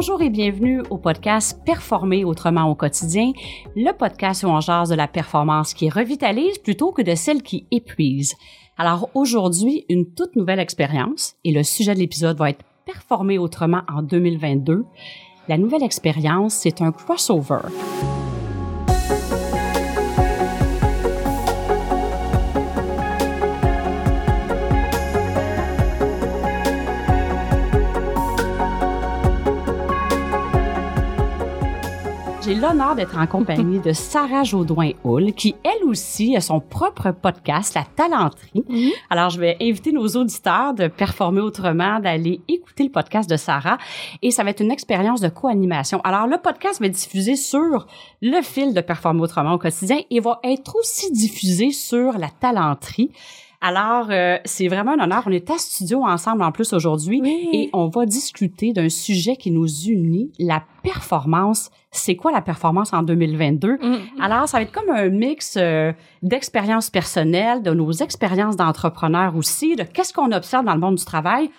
Bonjour et bienvenue au podcast Performer autrement au quotidien, le podcast où on jase de la performance qui revitalise plutôt que de celle qui épuise. Alors aujourd'hui, une toute nouvelle expérience et le sujet de l'épisode va être Performer autrement en 2022. La nouvelle expérience, c'est un crossover. J'ai l'honneur d'être en compagnie de Sarah Jaudoin-Hull, qui, elle aussi, a son propre podcast, La Talenterie. Mm-hmm. Alors, je vais inviter nos auditeurs de performer autrement, d'aller écouter le podcast de Sarah. Et ça va être une expérience de co-animation. Alors, le podcast va être diffusé sur le fil de Performer autrement au quotidien et va être aussi diffusé sur La Talenterie. Alors, euh, c'est vraiment un honneur. On est à studio ensemble en plus aujourd'hui et on va discuter d'un sujet qui nous unit, la performance. C'est quoi la performance en 2022? Mm. Alors, ça va être comme un mix euh, d'expériences personnelles, de nos expériences d'entrepreneurs aussi, de qu'est-ce qu'on observe dans le monde du travail.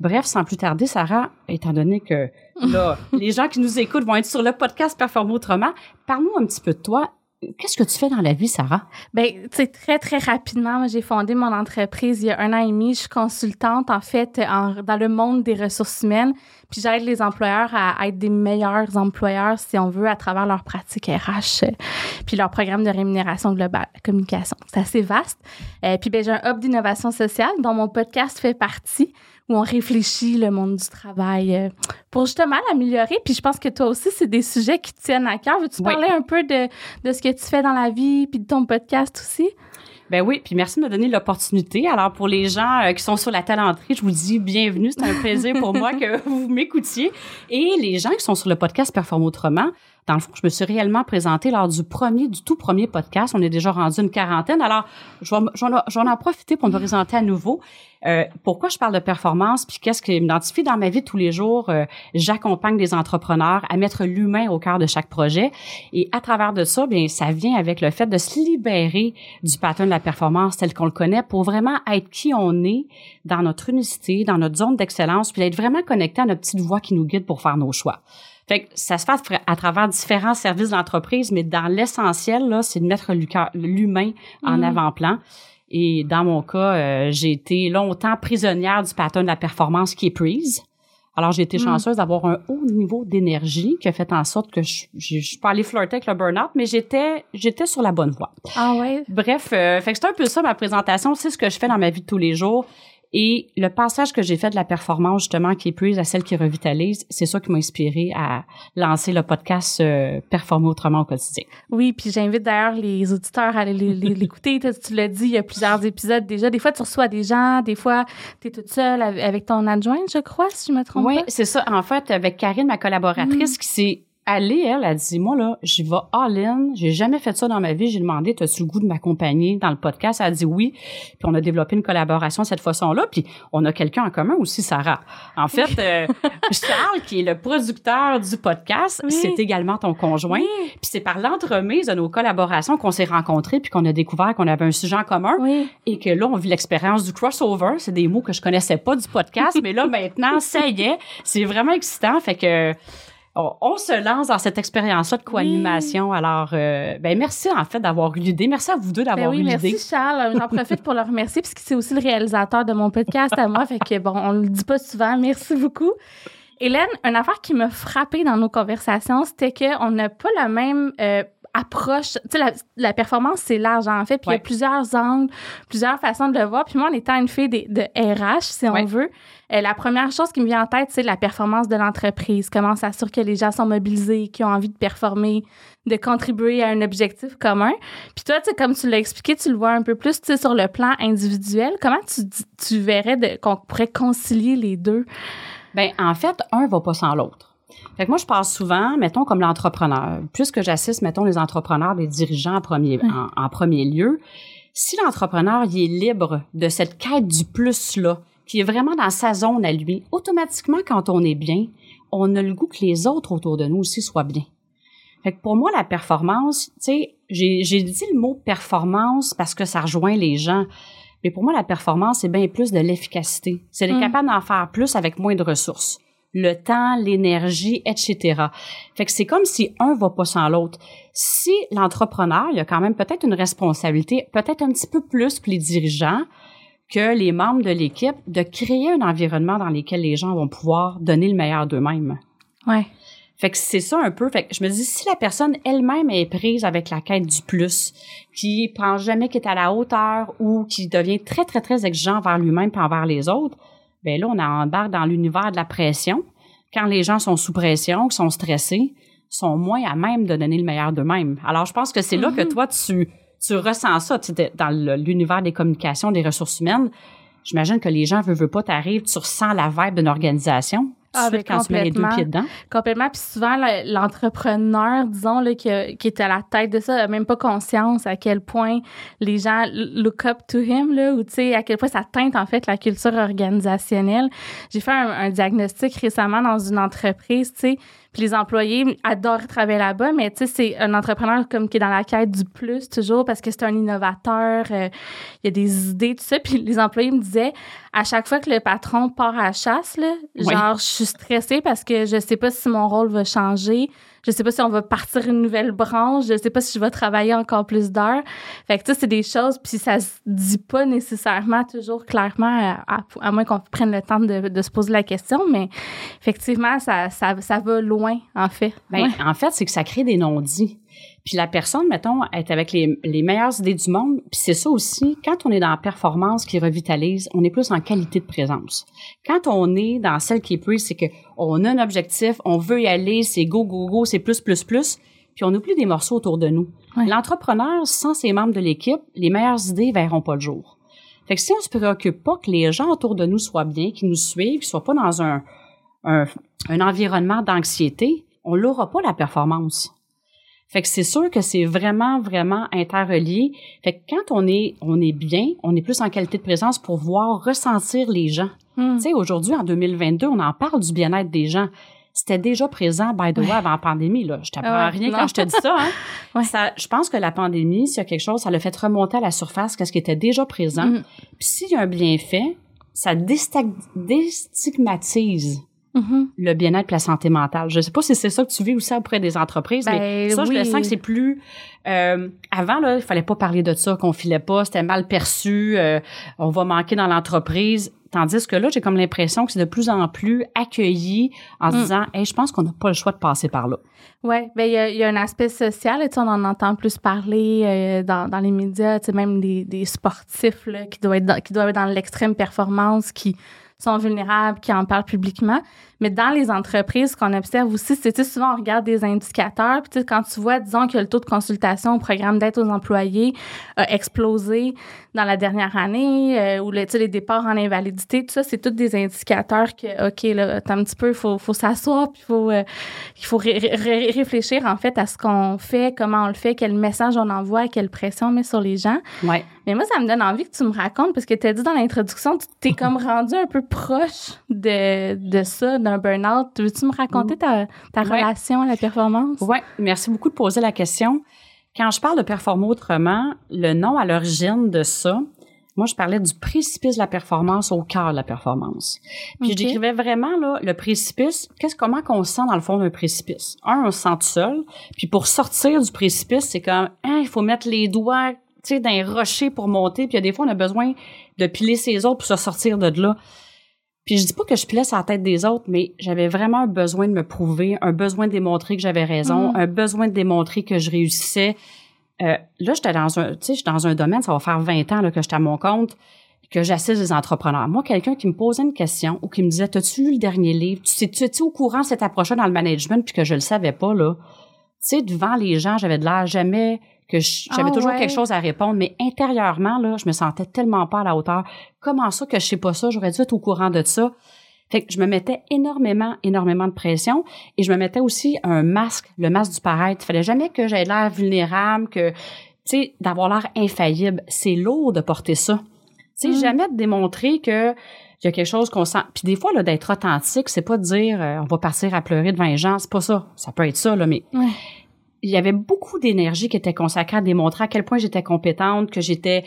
Bref, sans plus tarder, Sarah, étant donné que là, les gens qui nous écoutent vont être sur le podcast Performer autrement, parle-nous un petit peu de toi Qu'est-ce que tu fais dans la vie, Sarah? Ben, tu sais, très, très rapidement, j'ai fondé mon entreprise il y a un an et demi. Je suis consultante, en fait, dans le monde des ressources humaines. Puis j'aide les employeurs à, être des meilleurs employeurs, si on veut, à travers leurs pratiques RH, euh, puis leur programme de rémunération globale, communication. C'est assez vaste. Euh, puis ben, j'ai un hub d'innovation sociale dont mon podcast fait partie où on réfléchit le monde du travail euh, pour justement l'améliorer. Puis je pense que toi aussi, c'est des sujets qui te tiennent à cœur. Veux-tu parler un peu de, de ce que tu fais dans la vie puis de ton podcast aussi? Ben oui, puis merci de me donner l'opportunité. Alors pour les gens euh, qui sont sur la talenterie, je vous dis bienvenue, c'est un plaisir pour moi que vous m'écoutiez. Et les gens qui sont sur le podcast Performe autrement, dans le fond, je me suis réellement présentée lors du premier, du tout premier podcast. On est déjà rendu une quarantaine. Alors, j'en ai profité pour me présenter à nouveau. Euh, pourquoi je parle de performance, puis qu'est-ce qui m'identifie dans ma vie de tous les jours? Euh, j'accompagne des entrepreneurs à mettre l'humain au cœur de chaque projet. Et à travers de ça, bien, ça vient avec le fait de se libérer du pattern de la performance tel qu'on le connaît pour vraiment être qui on est dans notre unicité, dans notre zone d'excellence, puis être vraiment connecté à notre petite voix qui nous guide pour faire nos choix. Fait que ça se fait à travers différents services d'entreprise, mais dans l'essentiel, là, c'est de mettre l'humain en mm. avant-plan. Et dans mon cas, euh, j'ai été longtemps prisonnière du pattern de la performance qui est prise. Alors, j'ai été mm. chanceuse d'avoir un haut niveau d'énergie qui a fait en sorte que je, je, suis pas allée flirter avec le burn-out, mais j'étais, j'étais sur la bonne voie. Ah ouais? Bref, euh, fait que c'est un peu ça ma présentation. C'est ce que je fais dans ma vie de tous les jours. Et le passage que j'ai fait de la performance, justement, qui plus à celle qui revitalise, c'est ça qui m'a inspiré à lancer le podcast euh, Performer autrement au quotidien. Oui, puis j'invite d'ailleurs les auditeurs à aller l'écouter. tu l'as dit, il y a plusieurs épisodes déjà. Des fois, tu reçois des gens, des fois, tu es toute seule avec ton adjointe, je crois, si je me trompe oui, c'est ça. En fait, avec Karine, ma collaboratrice, mm. qui s'est aller, elle, a dit, moi, là, j'y vais all-in. J'ai jamais fait ça dans ma vie. J'ai demandé, as-tu le goût de m'accompagner dans le podcast? Elle a dit oui. Puis on a développé une collaboration de cette façon-là. Puis on a quelqu'un en commun aussi, Sarah. En fait, euh, Charles, qui est le producteur du podcast, c'est également ton conjoint. Puis c'est par l'entremise de nos collaborations qu'on s'est rencontrés puis qu'on a découvert qu'on avait un sujet en commun. Et que là, on vit l'expérience du crossover. C'est des mots que je connaissais pas du podcast. mais là, maintenant, ça y est. C'est vraiment excitant. Fait que on, se lance dans cette expérience-là de co-animation. Alors, euh, ben merci en fait d'avoir eu l'idée. Merci à vous deux d'avoir ben eu l'idée. Merci Charles. J'en profite pour le remercier puisque c'est aussi le réalisateur de mon podcast à moi. Fait que bon, on le dit pas souvent. Merci beaucoup. Hélène, une affaire qui m'a frappée dans nos conversations, c'était qu'on n'a pas la même euh, approche. Tu sais, la, performance, c'est large en fait. Puis il y a plusieurs angles, plusieurs façons de le voir. Puis moi, en étant une fille de, de RH, si on veut, euh, la première chose qui me vient en tête, c'est la performance de l'entreprise. Comment s'assurer que les gens sont mobilisés, qui ont envie de performer, de contribuer à un objectif commun. Puis toi, tu sais, comme tu l'as expliqué, tu le vois un peu plus, tu sais, sur le plan individuel. Comment tu, tu verrais qu'on pourrait concilier les deux? Ben, en fait, un va pas sans l'autre. Fait que moi, je passe souvent, mettons, comme l'entrepreneur. Puisque j'assiste, mettons, les entrepreneurs, les dirigeants en premier, en, premier lieu, si l'entrepreneur il est libre de cette quête du plus-là, qui est vraiment dans sa zone à lui, automatiquement, quand on est bien, on a le goût que les autres autour de nous aussi soient bien. Fait que pour moi, la performance, tu sais, j'ai, j'ai dit le mot performance parce que ça rejoint les gens. Mais pour moi, la performance, c'est bien plus de l'efficacité. C'est d'être mm. capable d'en faire plus avec moins de ressources. Le temps, l'énergie, etc. Fait que c'est comme si un va pas sans l'autre. Si l'entrepreneur, il a quand même peut-être une responsabilité, peut-être un petit peu plus que les dirigeants, que les membres de l'équipe, de créer un environnement dans lequel les gens vont pouvoir donner le meilleur d'eux-mêmes. Ouais. Fait que c'est ça un peu. Fait que je me dis, si la personne elle-même est prise avec la quête du plus, qui pense jamais qu'elle est à la hauteur ou qui devient très, très, très exigeant envers lui-même et envers les autres, ben là, on embarque dans l'univers de la pression. Quand les gens sont sous pression, sont stressés, sont moins à même de donner le meilleur d'eux-mêmes. Alors, je pense que c'est là que Mhm. toi, tu, tu ressens ça. Tu sais, dans l'univers des communications, des ressources humaines, j'imagine que les gens veulent, veulent pas, t'arrives, tu ressens la vibe d'une organisation. Ah, suite, ben, quand tu mets les deux complètement. pieds dedans. Complètement. Puis souvent, le- l'entrepreneur, disons, là, qui, a- qui est à la tête de ça, n'a même pas conscience à quel point les gens look up to him, là, ou tu sais, à quel point ça teinte, en fait, la culture organisationnelle. J'ai fait un, un diagnostic récemment dans une entreprise, tu sais, puis les employés adorent travailler là-bas, mais tu sais, c'est un entrepreneur comme qui est dans la quête du plus toujours parce que c'est un innovateur, euh, il y a des idées, tout ça. Puis les employés me disaient, à chaque fois que le patron part à la chasse, là, Oui. genre, je suis stressée parce que je sais pas si mon rôle va changer. Je sais pas si on va partir une nouvelle branche. Je sais pas si je vais travailler encore plus d'heures. Fait que, tu sais, c'est des choses, puis ça se dit pas nécessairement toujours clairement, à, à- à moins qu'on prenne le temps de, de se poser la question, mais effectivement, ça, ça, ça va loin, en fait. Ben, Ouais. en fait, c'est que ça crée des non-dits. Puis la personne, mettons, est avec les, les meilleures idées du monde. Puis c'est ça aussi, quand on est dans la performance qui revitalise, on est plus en qualité de présence. Quand on est dans celle qui est plus, c'est que on a un objectif, on veut y aller, c'est go, go, go, c'est plus, plus, plus. Puis on oublie des morceaux autour de nous. Ouais. L'entrepreneur, sans ses membres de l'équipe, les meilleures idées verront pas le jour. Fait que si on se préoccupe pas que les gens autour de nous soient bien, qu'ils nous suivent, qu'ils soient pas dans un, un, un environnement d'anxiété, on l'aura pas la performance. Fait que c'est sûr que c'est vraiment, vraiment interrelié. Fait que quand on est, on est bien, on est plus en qualité de présence pour voir, ressentir les gens. Hmm. Tu sais, aujourd'hui, en 2022, on en parle du bien-être des gens. C'était déjà présent, by the way, avant la pandémie. Là. Je t'apprends ouais, rien non. quand je te dis ça. Hein? Ouais. ça. Je pense que la pandémie, s'il y a quelque chose, ça l'a fait remonter à la surface qu'est-ce qui était déjà présent. Mhm. Puis s'il y a un bienfait, ça déstag- Mhm. le bien-être et la santé mentale. Je sais pas si c'est ça que tu vis aussi auprès des entreprises, mais Ben, ça, je le sens que c'est plus... euh, avant, là, il fallait pas parler de ça, qu'on filait pas, c'était mal perçu, euh, on va manquer dans l'entreprise. Tandis que là, j'ai comme l'impression que c'est de plus en plus accueilli en se Mm. disant, hey, je pense qu'on n'a pas le choix de passer par là. Oui, ben il y a, y a un aspect social, et tu sais, on en entend plus parler euh, dans, dans les médias, tu sais, même des, des sportifs là, qui doivent être dans, qui doivent être dans l'extrême performance, qui sont vulnérables, qui en parlent publiquement. Mais dans les entreprises, ce qu'on observe aussi, c'est souvent on regarde des indicateurs, puis quand tu vois, disons que le taux de consultation au programme d'aide aux employés a explosé dans la dernière année, euh, ou le, les départs en invalidité, tout ça, c'est tous des indicateurs que, OK, là, attends un petit peu, il faut, faut s'asseoir, puis il faut, euh, il faut ré- ré- réfléchir en fait à ce qu'on fait, comment on le fait, quel message on envoie, quelle pression on met sur les gens. Ouais. Mais moi, ça me donne envie que tu me racontes, parce que tu as dit dans l'introduction, tu t'es comme rendu un peu proche de, de ça, d'un burn-out. Veux-tu me raconter ta, ta Ouais. relation à la performance? Ouais, merci beaucoup de poser la question. Quand je parle de performer autrement, le nom à l'origine de ça, moi, je parlais du précipice de la performance au cœur de la performance. Puis décrivais vraiment là, le précipice. Qu'est-ce comment qu'on se sent dans le fond d'un précipice? Un, on se sent tout seul. Puis pour sortir du précipice, c'est comme hein, il faut mettre les doigts, tu sais, dans un rocher pour monter. Puis il y a des fois, on a besoin de piler ses autres pour se sortir de là. Puis je dis pas que je pilais la tête des autres, mais j'avais vraiment un besoin de me prouver, un besoin de démontrer que j'avais raison, Mm. un besoin de démontrer que je réussissais. Euh, là, j'étais dans un, tu sais, j'étais dans un domaine, ça va faire 20 ans là, que j'étais à mon compte, que j'assiste des entrepreneurs. Moi, quelqu'un qui me posait une question ou qui me disait, t'as-tu lu le dernier livre? Tu sais, tu es au courant de cette approche dans le management puis que je le savais pas, là? Tu sais, devant les gens, j'avais de l'air jamais que j'avais Ah toujours ouais. quelque chose à répondre, mais intérieurement, là, je me sentais tellement pas à la hauteur. Comment ça que je sais pas ça? J'aurais dû être au courant de ça. Fait que je me mettais énormément, énormément de pression et je me mettais aussi un masque, le masque du paraître. Il fallait jamais que j'aie l'air vulnérable, que, tu sais, d'avoir l'air infaillible. C'est lourd de porter ça. Tu sais, Mm. jamais de démontrer que il y a quelque chose qu'on sent. Puis des fois, là, d'être authentique, c'est pas de dire euh, on va partir à pleurer devant les gens. C'est pas ça. Ça peut être ça, là, mais Ouais. Il y avait beaucoup d'énergie qui était consacrée à démontrer à quel point j'étais compétente, que j'étais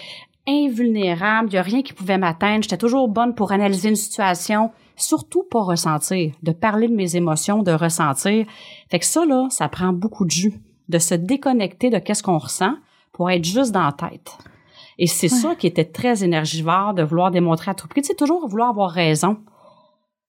invulnérable, il n'y a rien qui pouvait m'atteindre, j'étais toujours bonne pour analyser une situation, surtout pas ressentir, de parler de mes émotions, de ressentir. Fait que ça, là, ça prend beaucoup de jus, de se déconnecter de qu'est-ce qu'on ressent pour être juste dans la tête. Et c'est ça qui était très énergivore, de vouloir démontrer à tout prix, tu sais, toujours vouloir avoir raison.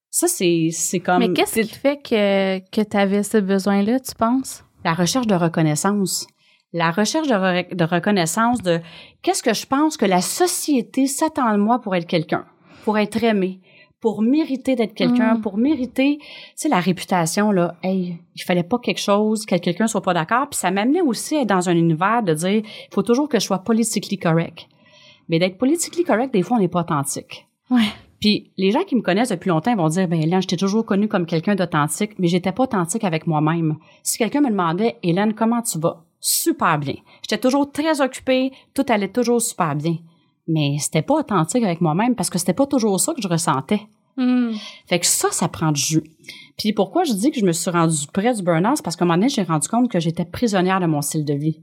Ça, c'est, c'est comme... Mais qu'est-ce qui fait que, que tu avais ce besoin-là, tu penses? La recherche de reconnaissance. La recherche de, de reconnaissance de qu'est-ce que je pense que la société s'attend de moi pour être quelqu'un, pour être aimé, pour mériter d'être quelqu'un, Mm. pour mériter, tu sais, la réputation, là, hey, il fallait pas quelque chose, que quelqu'un soit pas d'accord. Puis ça m'amenait aussi à être dans un univers de dire, il faut toujours que je sois politically correct. Mais d'être politically correct, des fois, on n'est pas authentique. Ouais. Puis les gens qui me connaissent depuis longtemps vont dire ben Hélène, j'étais toujours connue comme quelqu'un d'authentique, mais j'étais pas authentique avec moi-même. Si quelqu'un me demandait Hélène, comment tu vas? Super bien. J'étais toujours très occupée, tout allait toujours super bien. Mais c'était pas authentique avec moi-même parce que c'était pas toujours ça que je ressentais. Hmm. Fait que ça, ça prend du jus. Puis pourquoi je dis que je me suis rendue près du burn-out, c'est parce qu'à un moment donné, j'ai rendu compte que j'étais prisonnière de mon style de vie.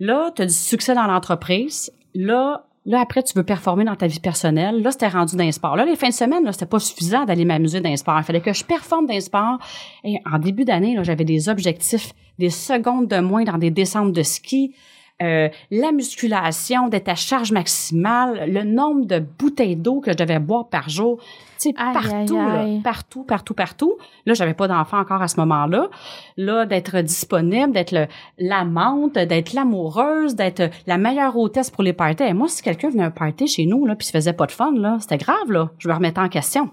Là, tu as du succès dans l'entreprise. Là, là, après, tu veux performer dans ta vie personnelle. Là, c'était rendu d'un sport. Là, les fins de semaine, là, c'était pas suffisant d'aller m'amuser d'un sport. Il fallait que je performe d'un sport. Et en début d'année, j'avais des objectifs, des secondes de moins dans des descentes de ski. Euh, la musculation, d'être à charge maximale, le nombre de bouteilles d'eau que je devais boire par jour, tu sais, partout, aïe, là, partout, partout, partout. Là, j'avais pas d'enfant encore à ce moment-là. Là, d'être disponible, d'être l'amante, d'être l'amoureuse, d'être la meilleure hôtesse pour les parties. Et moi, si quelqu'un venait à un party chez nous, là, puis se faisait pas de fun, là, c'était grave, là. Je me remettais en question.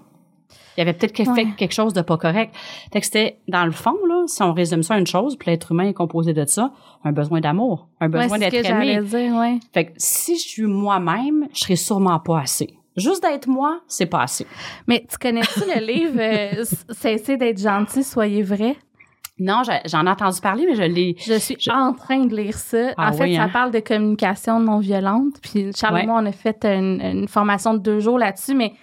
Il y avait peut-être que- fait Ouais. quelque chose de pas correct. Fait que c'était, dans le fond, là, si on résume ça à une chose, puis l'être humain est composé de ça, un besoin d'amour, un besoin d'être que aimé. dire, ouais. Fait que si je suis moi-même, je serai sûrement pas assez. Juste d'être moi, c'est pas assez. Mais tu connais-tu le livre euh, Cessez d'être gentil, soyez vrai? Non, j'en ai entendu parler, mais je l'ai. Je suis Je- en train de lire ça. Ah en fait, oui, ça hein? parle de communication non violente. Puis Charles Ouais. et moi, on a fait une, une formation de deux jours là-dessus, mais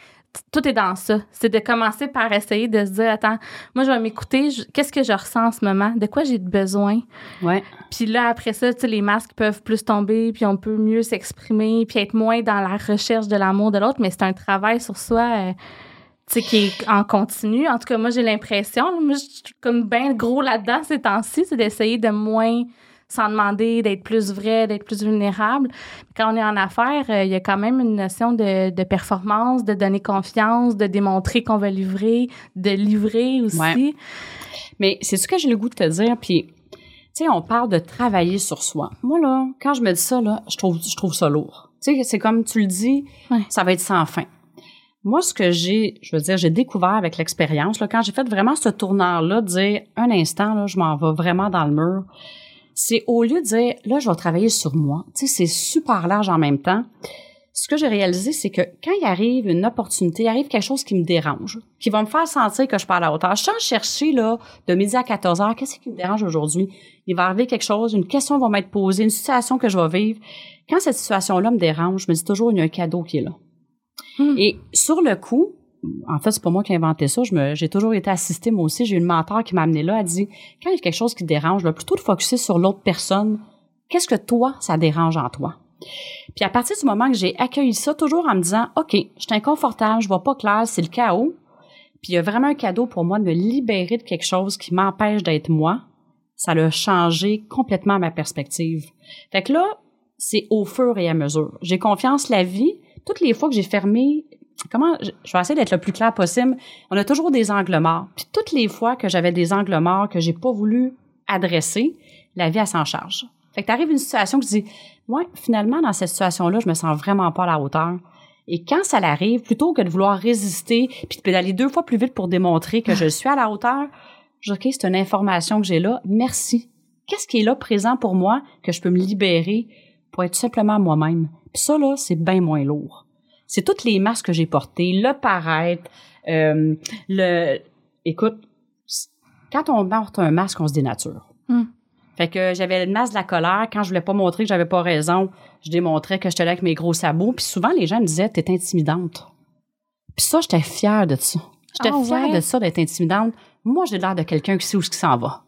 tout est dans ça. C'est de commencer par essayer de se dire, attends, moi, je vais m'écouter. Qu'est-ce que je ressens en ce moment? De quoi j'ai besoin? Ouais. Puis là, après ça, tu sais, les masques peuvent plus tomber, puis on peut mieux s'exprimer, puis être moins dans la recherche de l'amour de l'autre, mais c'est un travail sur soi, euh, tu sais, qui est en continu. En tout cas, moi, j'ai l'impression, moi, je suis comme bien gros là-dedans ces temps-ci, c'est d'essayer de moins s'en demander, d'être plus vrai, d'être plus vulnérable. Quand on est en affaires, euh, il y a quand même une notion de, de performance, de donner confiance, de démontrer qu'on va livrer, de livrer aussi. Ouais. Mais c'est ce que j'ai le goût de te dire, puis tu sais, on parle de travailler sur soi. Moi là, quand je me dis ça là, je trouve je trouve ça lourd. Tu sais, c'est comme tu le dis, Ouais. ça va être sans fin. Moi, ce que j'ai, je veux dire, j'ai découvert avec l'expérience, là, quand j'ai fait vraiment ce tournant-là, de dire un instant, là, je m'en vais vraiment dans le mur, c'est au lieu de dire, là, je vais travailler sur moi. Tu sais, c'est super large en même temps. Ce que j'ai réalisé, c'est que quand il arrive une opportunité, il arrive quelque chose qui me dérange, qui va me faire sentir que je parle à la hauteur. Je suis en chercher, là, de midi à 14 heures, qu'est-ce qui me dérange aujourd'hui? Il va arriver quelque chose, une question va m'être posée, une situation que je vais vivre. Quand cette situation-là me dérange, je me dis toujours, il y a un cadeau qui est là. Hmm. Et sur le coup, en fait, c'est pas moi qui ai inventé ça. J'ai toujours été assistée, moi aussi. J'ai eu une mentor qui m'a amené là. Elle dit, quand il y a quelque chose qui te dérange, là, plutôt de focuser sur l'autre personne, qu'est-ce que toi, ça dérange en toi? Puis à partir du moment que j'ai accueilli ça, toujours en me disant, OK, je suis inconfortable, je vois pas clair, c'est le chaos. Puis il y a vraiment un cadeau pour moi de me libérer de quelque chose qui m'empêche d'être moi. Ça a changé complètement ma perspective. Fait que là, c'est au fur et à mesure. J'ai confiance la vie. Toutes les fois que j'ai fermé, comment, je vais essayer d'être le plus clair possible. On a toujours des angles morts. Puis toutes les fois que j'avais des angles morts que j'ai pas voulu adresser, la vie, elle s'en charge. Fait que t'arrives une situation que tu dis, ouais, finalement, dans cette situation-là, je me sens vraiment pas à la hauteur. Et quand ça l'arrive, plutôt que de vouloir résister puis d'aller deux fois plus vite pour démontrer que je suis à la hauteur, je dis, OK, c'est une information que j'ai là. Merci. Qu'est-ce qui est là présent pour moi que je peux me libérer pour être simplement moi-même? Puis ça, là, c'est bien moins lourd. C'est toutes les masques que j'ai portées, le paraître, euh, le... Écoute, quand on porte un masque, on se dénature. Hmm. Fait que j'avais le masque de la colère. Quand je voulais pas montrer que j'avais pas raison, je démontrais que j'étais là avec mes gros sabots. Puis souvent, les gens me disaient, t'es intimidante. Puis ça, j'étais fière de ça. J'étais Ah fière ouais? de ça, d'être intimidante. Moi, j'ai l'air de quelqu'un qui sait où ce qui s'en va.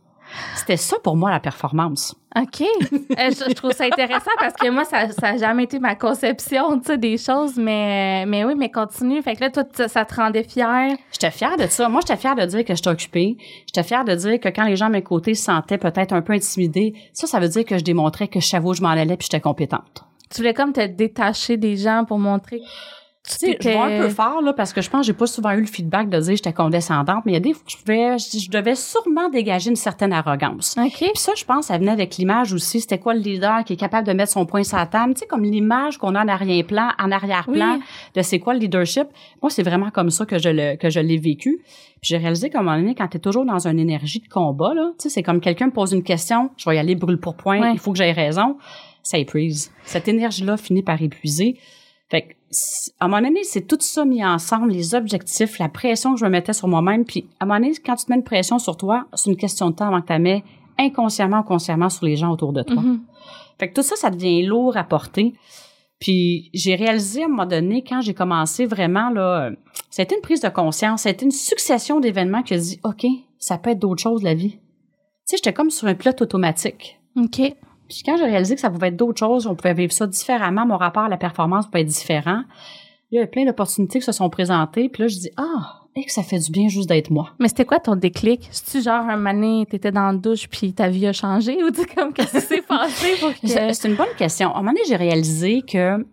C'était ça pour moi la performance. OK. Euh, je, je trouve ça intéressant parce que moi, ça n'a jamais été ma conception, des choses, mais, mais oui, mais continue. Fait que là, toi, ça, ça te rendait fière? J'étais fière de ça. Moi, j'étais fière de dire que j'étais occupée. J'étais fière de dire que quand les gens à mes côtés se sentaient peut-être un peu intimidés, ça, ça veut dire que je démontrais que je savais où je m'en allais puis j'étais compétente. Tu voulais comme te détacher des gens pour montrer Tu sais, je vois un peu fort, là, parce que je pense que j'ai pas souvent eu le feedback de dire que j'étais condescendante, mais il y a des fois que je pouvais, je, je devais sûrement dégager une certaine arrogance. OK. Puis ça, je pense, ça venait avec l'image aussi. C'était quoi le leader qui est capable de mettre son point sur la table? Tu sais, comme l'image qu'on a en arrière-plan, en arrière-plan Oui. de c'est quoi le leadership? Moi, c'est vraiment comme ça que je le, que je l'ai vécu. Puis j'ai réalisé qu'à un moment donné, quand t'es toujours dans une énergie de combat, là, tu sais, c'est comme quelqu'un me pose une question, je vais y aller brûle pour point, Ouais. il faut que j'aie raison. Ça épuise. Cette énergie-là finit par épuiser. Fait que, à un moment donné, c'est tout ça mis ensemble, les objectifs, la pression que je me mettais sur moi-même. Puis, à un moment donné, quand tu te mets une pression sur toi, c'est une question de temps avant que tu la mets inconsciemment ou consciemment sur les gens autour de toi. Mhm. Fait que tout ça, ça devient lourd à porter. Puis j'ai réalisé à un moment donné, quand j'ai commencé vraiment, là, été une prise de conscience, ça a été une succession d'événements qui a dit, OK, ça peut être d'autres choses, la vie. Tu sais, j'étais comme sur un pilote automatique. OK. Puis quand j'ai réalisé que ça pouvait être d'autres choses, on pouvait vivre ça différemment, mon rapport à la performance pouvait être différent, il y a plein d'opportunités qui se sont présentées. Puis là, je dis, ah, et que ça fait du bien juste d'être moi. Mais c'était quoi ton déclic? C'est-tu genre un mané, t'étais dans la douche puis ta vie a changé ou tu comme qu'est-ce qui s'est passé pour que. C'est une bonne question. À un moment donné, j'ai réalisé que, tu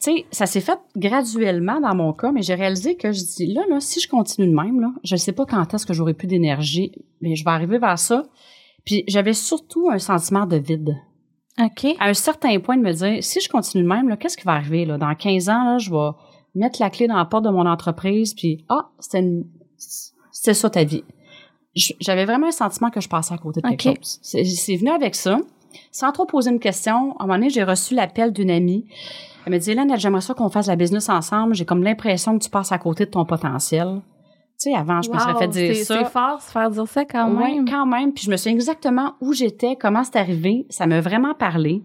sais, ça s'est fait graduellement dans mon cas, mais j'ai réalisé que je dis, là, là, si je continue de même, là, je ne sais pas quand est-ce que j'aurai plus d'énergie, mais je vais arriver vers ça. Puis j'avais surtout un sentiment de vide. OK. À un certain point de me dire, si je continue de même, qu'est-ce qui va arriver, là? Dans 15 ans, là, je vais mettre la clé dans la porte de mon entreprise, puis, ah, c'était ça ta vie. J'avais vraiment un sentiment que je passais à côté de quelque Ok. chose. C'est c'est venu avec ça. Sans trop poser une question, à un moment donné, j'ai reçu l'appel d'une amie. Elle me dit, Hélène, j'aimerais ça qu'on fasse la business ensemble. J'ai comme l'impression que tu passes à côté de ton potentiel. Tu sais, avant, je me serais Wow, fait dire ça. C'est fort se faire dire ça quand même. quand même. Puis je me souviens exactement où j'étais, comment c'est arrivé. Ça m'a vraiment parlé.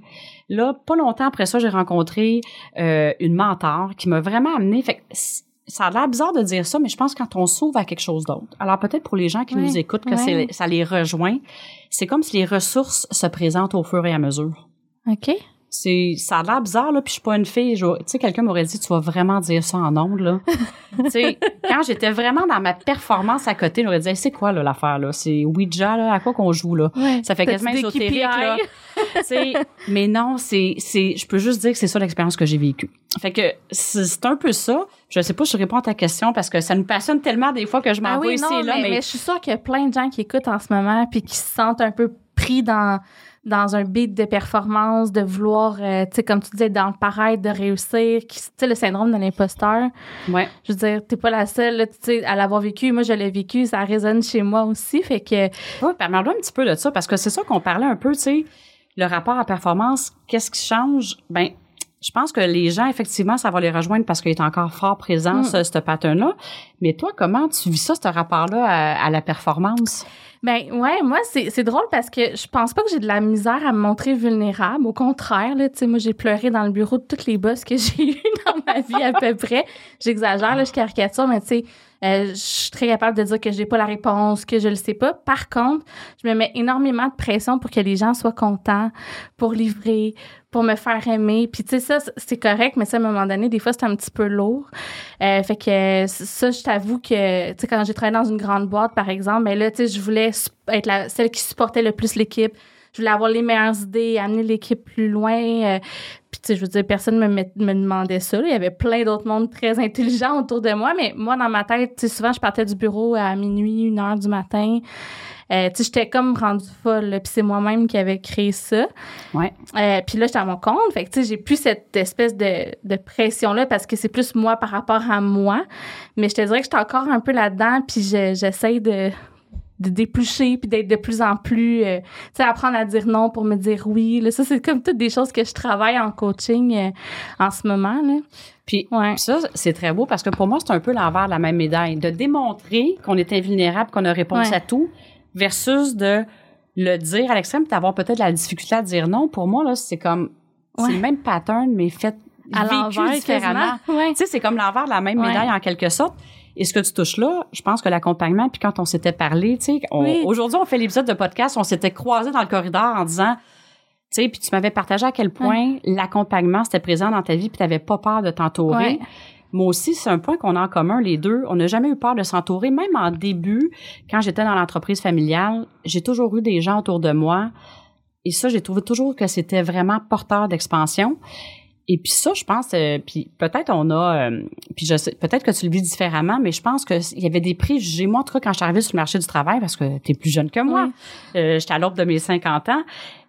Là, pas longtemps après ça, j'ai rencontré euh, une mentor qui m'a vraiment amené. Fait que ça a l'air bizarre de dire ça, mais je pense que quand on s'ouvre à quelque chose d'autre. Alors peut-être pour les gens qui nous écoutent que ça les rejoint, c'est comme si les ressources se présentent au fur et à mesure. OK. C'est ça a l'air bizarre là, puis je suis pas une fille. Tu sais, quelqu'un m'aurait dit, tu vas vraiment dire ça en ondes là. tu sais, quand j'étais vraiment dans ma performance à côté, j'aurais dit, Hey, c'est quoi là l'affaire là? C'est Ouija là, à quoi qu'on joue là? Ouais. Ça fait quasiment ésotérique, là. Tu sais, mais non, c'est, c'est, je peux juste dire que c'est ça l'expérience que j'ai vécue. Fait que c'est un peu ça. Je sais pas si je réponds à ta question parce que ça nous passionne tellement des fois que je m'en Ah oui, ici non, là, mais, mais, mais je suis sûre qu'il y a plein de gens qui écoutent en ce moment puis qui se sentent un peu pris dans dans un beat de performance, de vouloir, euh, tu sais, comme tu disais, dans le paraître, de réussir, qui, tu sais, le syndrome de l'imposteur. ouais. Je veux dire, t'es pas la seule, tu sais, à l'avoir vécu. Moi, je l'ai vécu, ça résonne chez moi aussi. Fait que, Ouais, parle-moi un petit peu de ça parce que c'est ça qu'on parlait un peu, tu sais, le rapport à performance, qu'est-ce qui change? Ben, je pense que les gens, effectivement, ça va les rejoindre parce qu'il est encore fort présent, Mm. ce, ce pattern-là. Mais toi, comment tu vis ça, ce rapport-là à, à la performance? Ben ouais, moi c'est drôle parce que je pense pas que j'ai de la misère à me montrer vulnérable. Au contraire, là, tu sais, moi j'ai pleuré dans le bureau de toutes les boss que j'ai eu dans ma vie à peu près. J'exagère, là, je caricature, mais tu sais, euh, je suis très capable de dire que j'ai pas la réponse, que je le sais pas. Par contre, je me mets énormément de pression pour que les gens soient contents, pour livrer, pour me faire aimer. Puis tu sais ça c'est correct, mais ça à un moment donné, des fois c'est un petit peu lourd. Euh, fait que ça, je t'avoue que, tu sais, quand j'ai travaillé dans une grande boîte, par exemple, ben là, tu sais, je voulais être la, celle qui supportait le plus l'équipe. Je voulais avoir les meilleures idées, amener l'équipe plus loin. euh, puis, tu sais, je veux dire, personne me, met- me demandait ça. là. Il y avait plein d'autres mondes très intelligents autour de moi. Mais moi, dans ma tête, tu sais, souvent, je partais du bureau à minuit, une heure du matin. Euh, tu sais, j'étais comme rendue folle. Puis c'est moi-même qui avais créé ça. Ouais. Euh, puis là, j'étais à mon compte. Fait que, tu sais, j'ai plus cette espèce de, de pression-là parce que c'est plus moi par rapport à moi. Mais je te dirais que j'étais encore un peu là-dedans. Puis je- j'essaie de, de déplucher puis d'être de plus en plus... euh, tu sais, apprendre à dire non pour me dire oui. Là, ça, c'est comme toutes des choses que je travaille en coaching euh, en ce moment. Là. Puis Ouais. Ça, c'est très beau parce que pour moi, c'est un peu l'envers de la même médaille. De démontrer qu'on est invulnérable, qu'on a réponse Ouais. à tout, versus de le dire à l'extrême, d'avoir peut-être la difficulté à dire non. Pour moi, là, c'est comme, c'est le même pattern, mais fait à l'envers différemment. Ouais. Tu sais, c'est comme l'envers de la même médaille en quelque sorte. Et ce que tu touches là, je pense que l'accompagnement, puis quand on s'était parlé, tu sais, Oui. aujourd'hui on fait l'épisode de podcast, on s'était croisés dans le corridor en disant, tu sais, puis tu m'avais partagé à quel point l'accompagnement c'était présent dans ta vie, puis tu n'avais pas peur de t'entourer. Ouais. Moi aussi, c'est un point qu'on a en commun les deux. On n'a jamais eu peur de s'entourer, même en début, quand j'étais dans l'entreprise familiale, j'ai toujours eu des gens autour de moi. Et ça, j'ai trouvé toujours que c'était vraiment porteur d'expansion. Et puis ça, je pense, euh, puis peut-être on a, euh, puis je sais, peut-être que tu le vis différemment, mais je pense que il y avait des préjugés. Moi, en tout cas, quand je suis arrivée sur le marché du travail, parce que tu es plus jeune que moi, euh, j'étais à l'aube de mes 50 ans,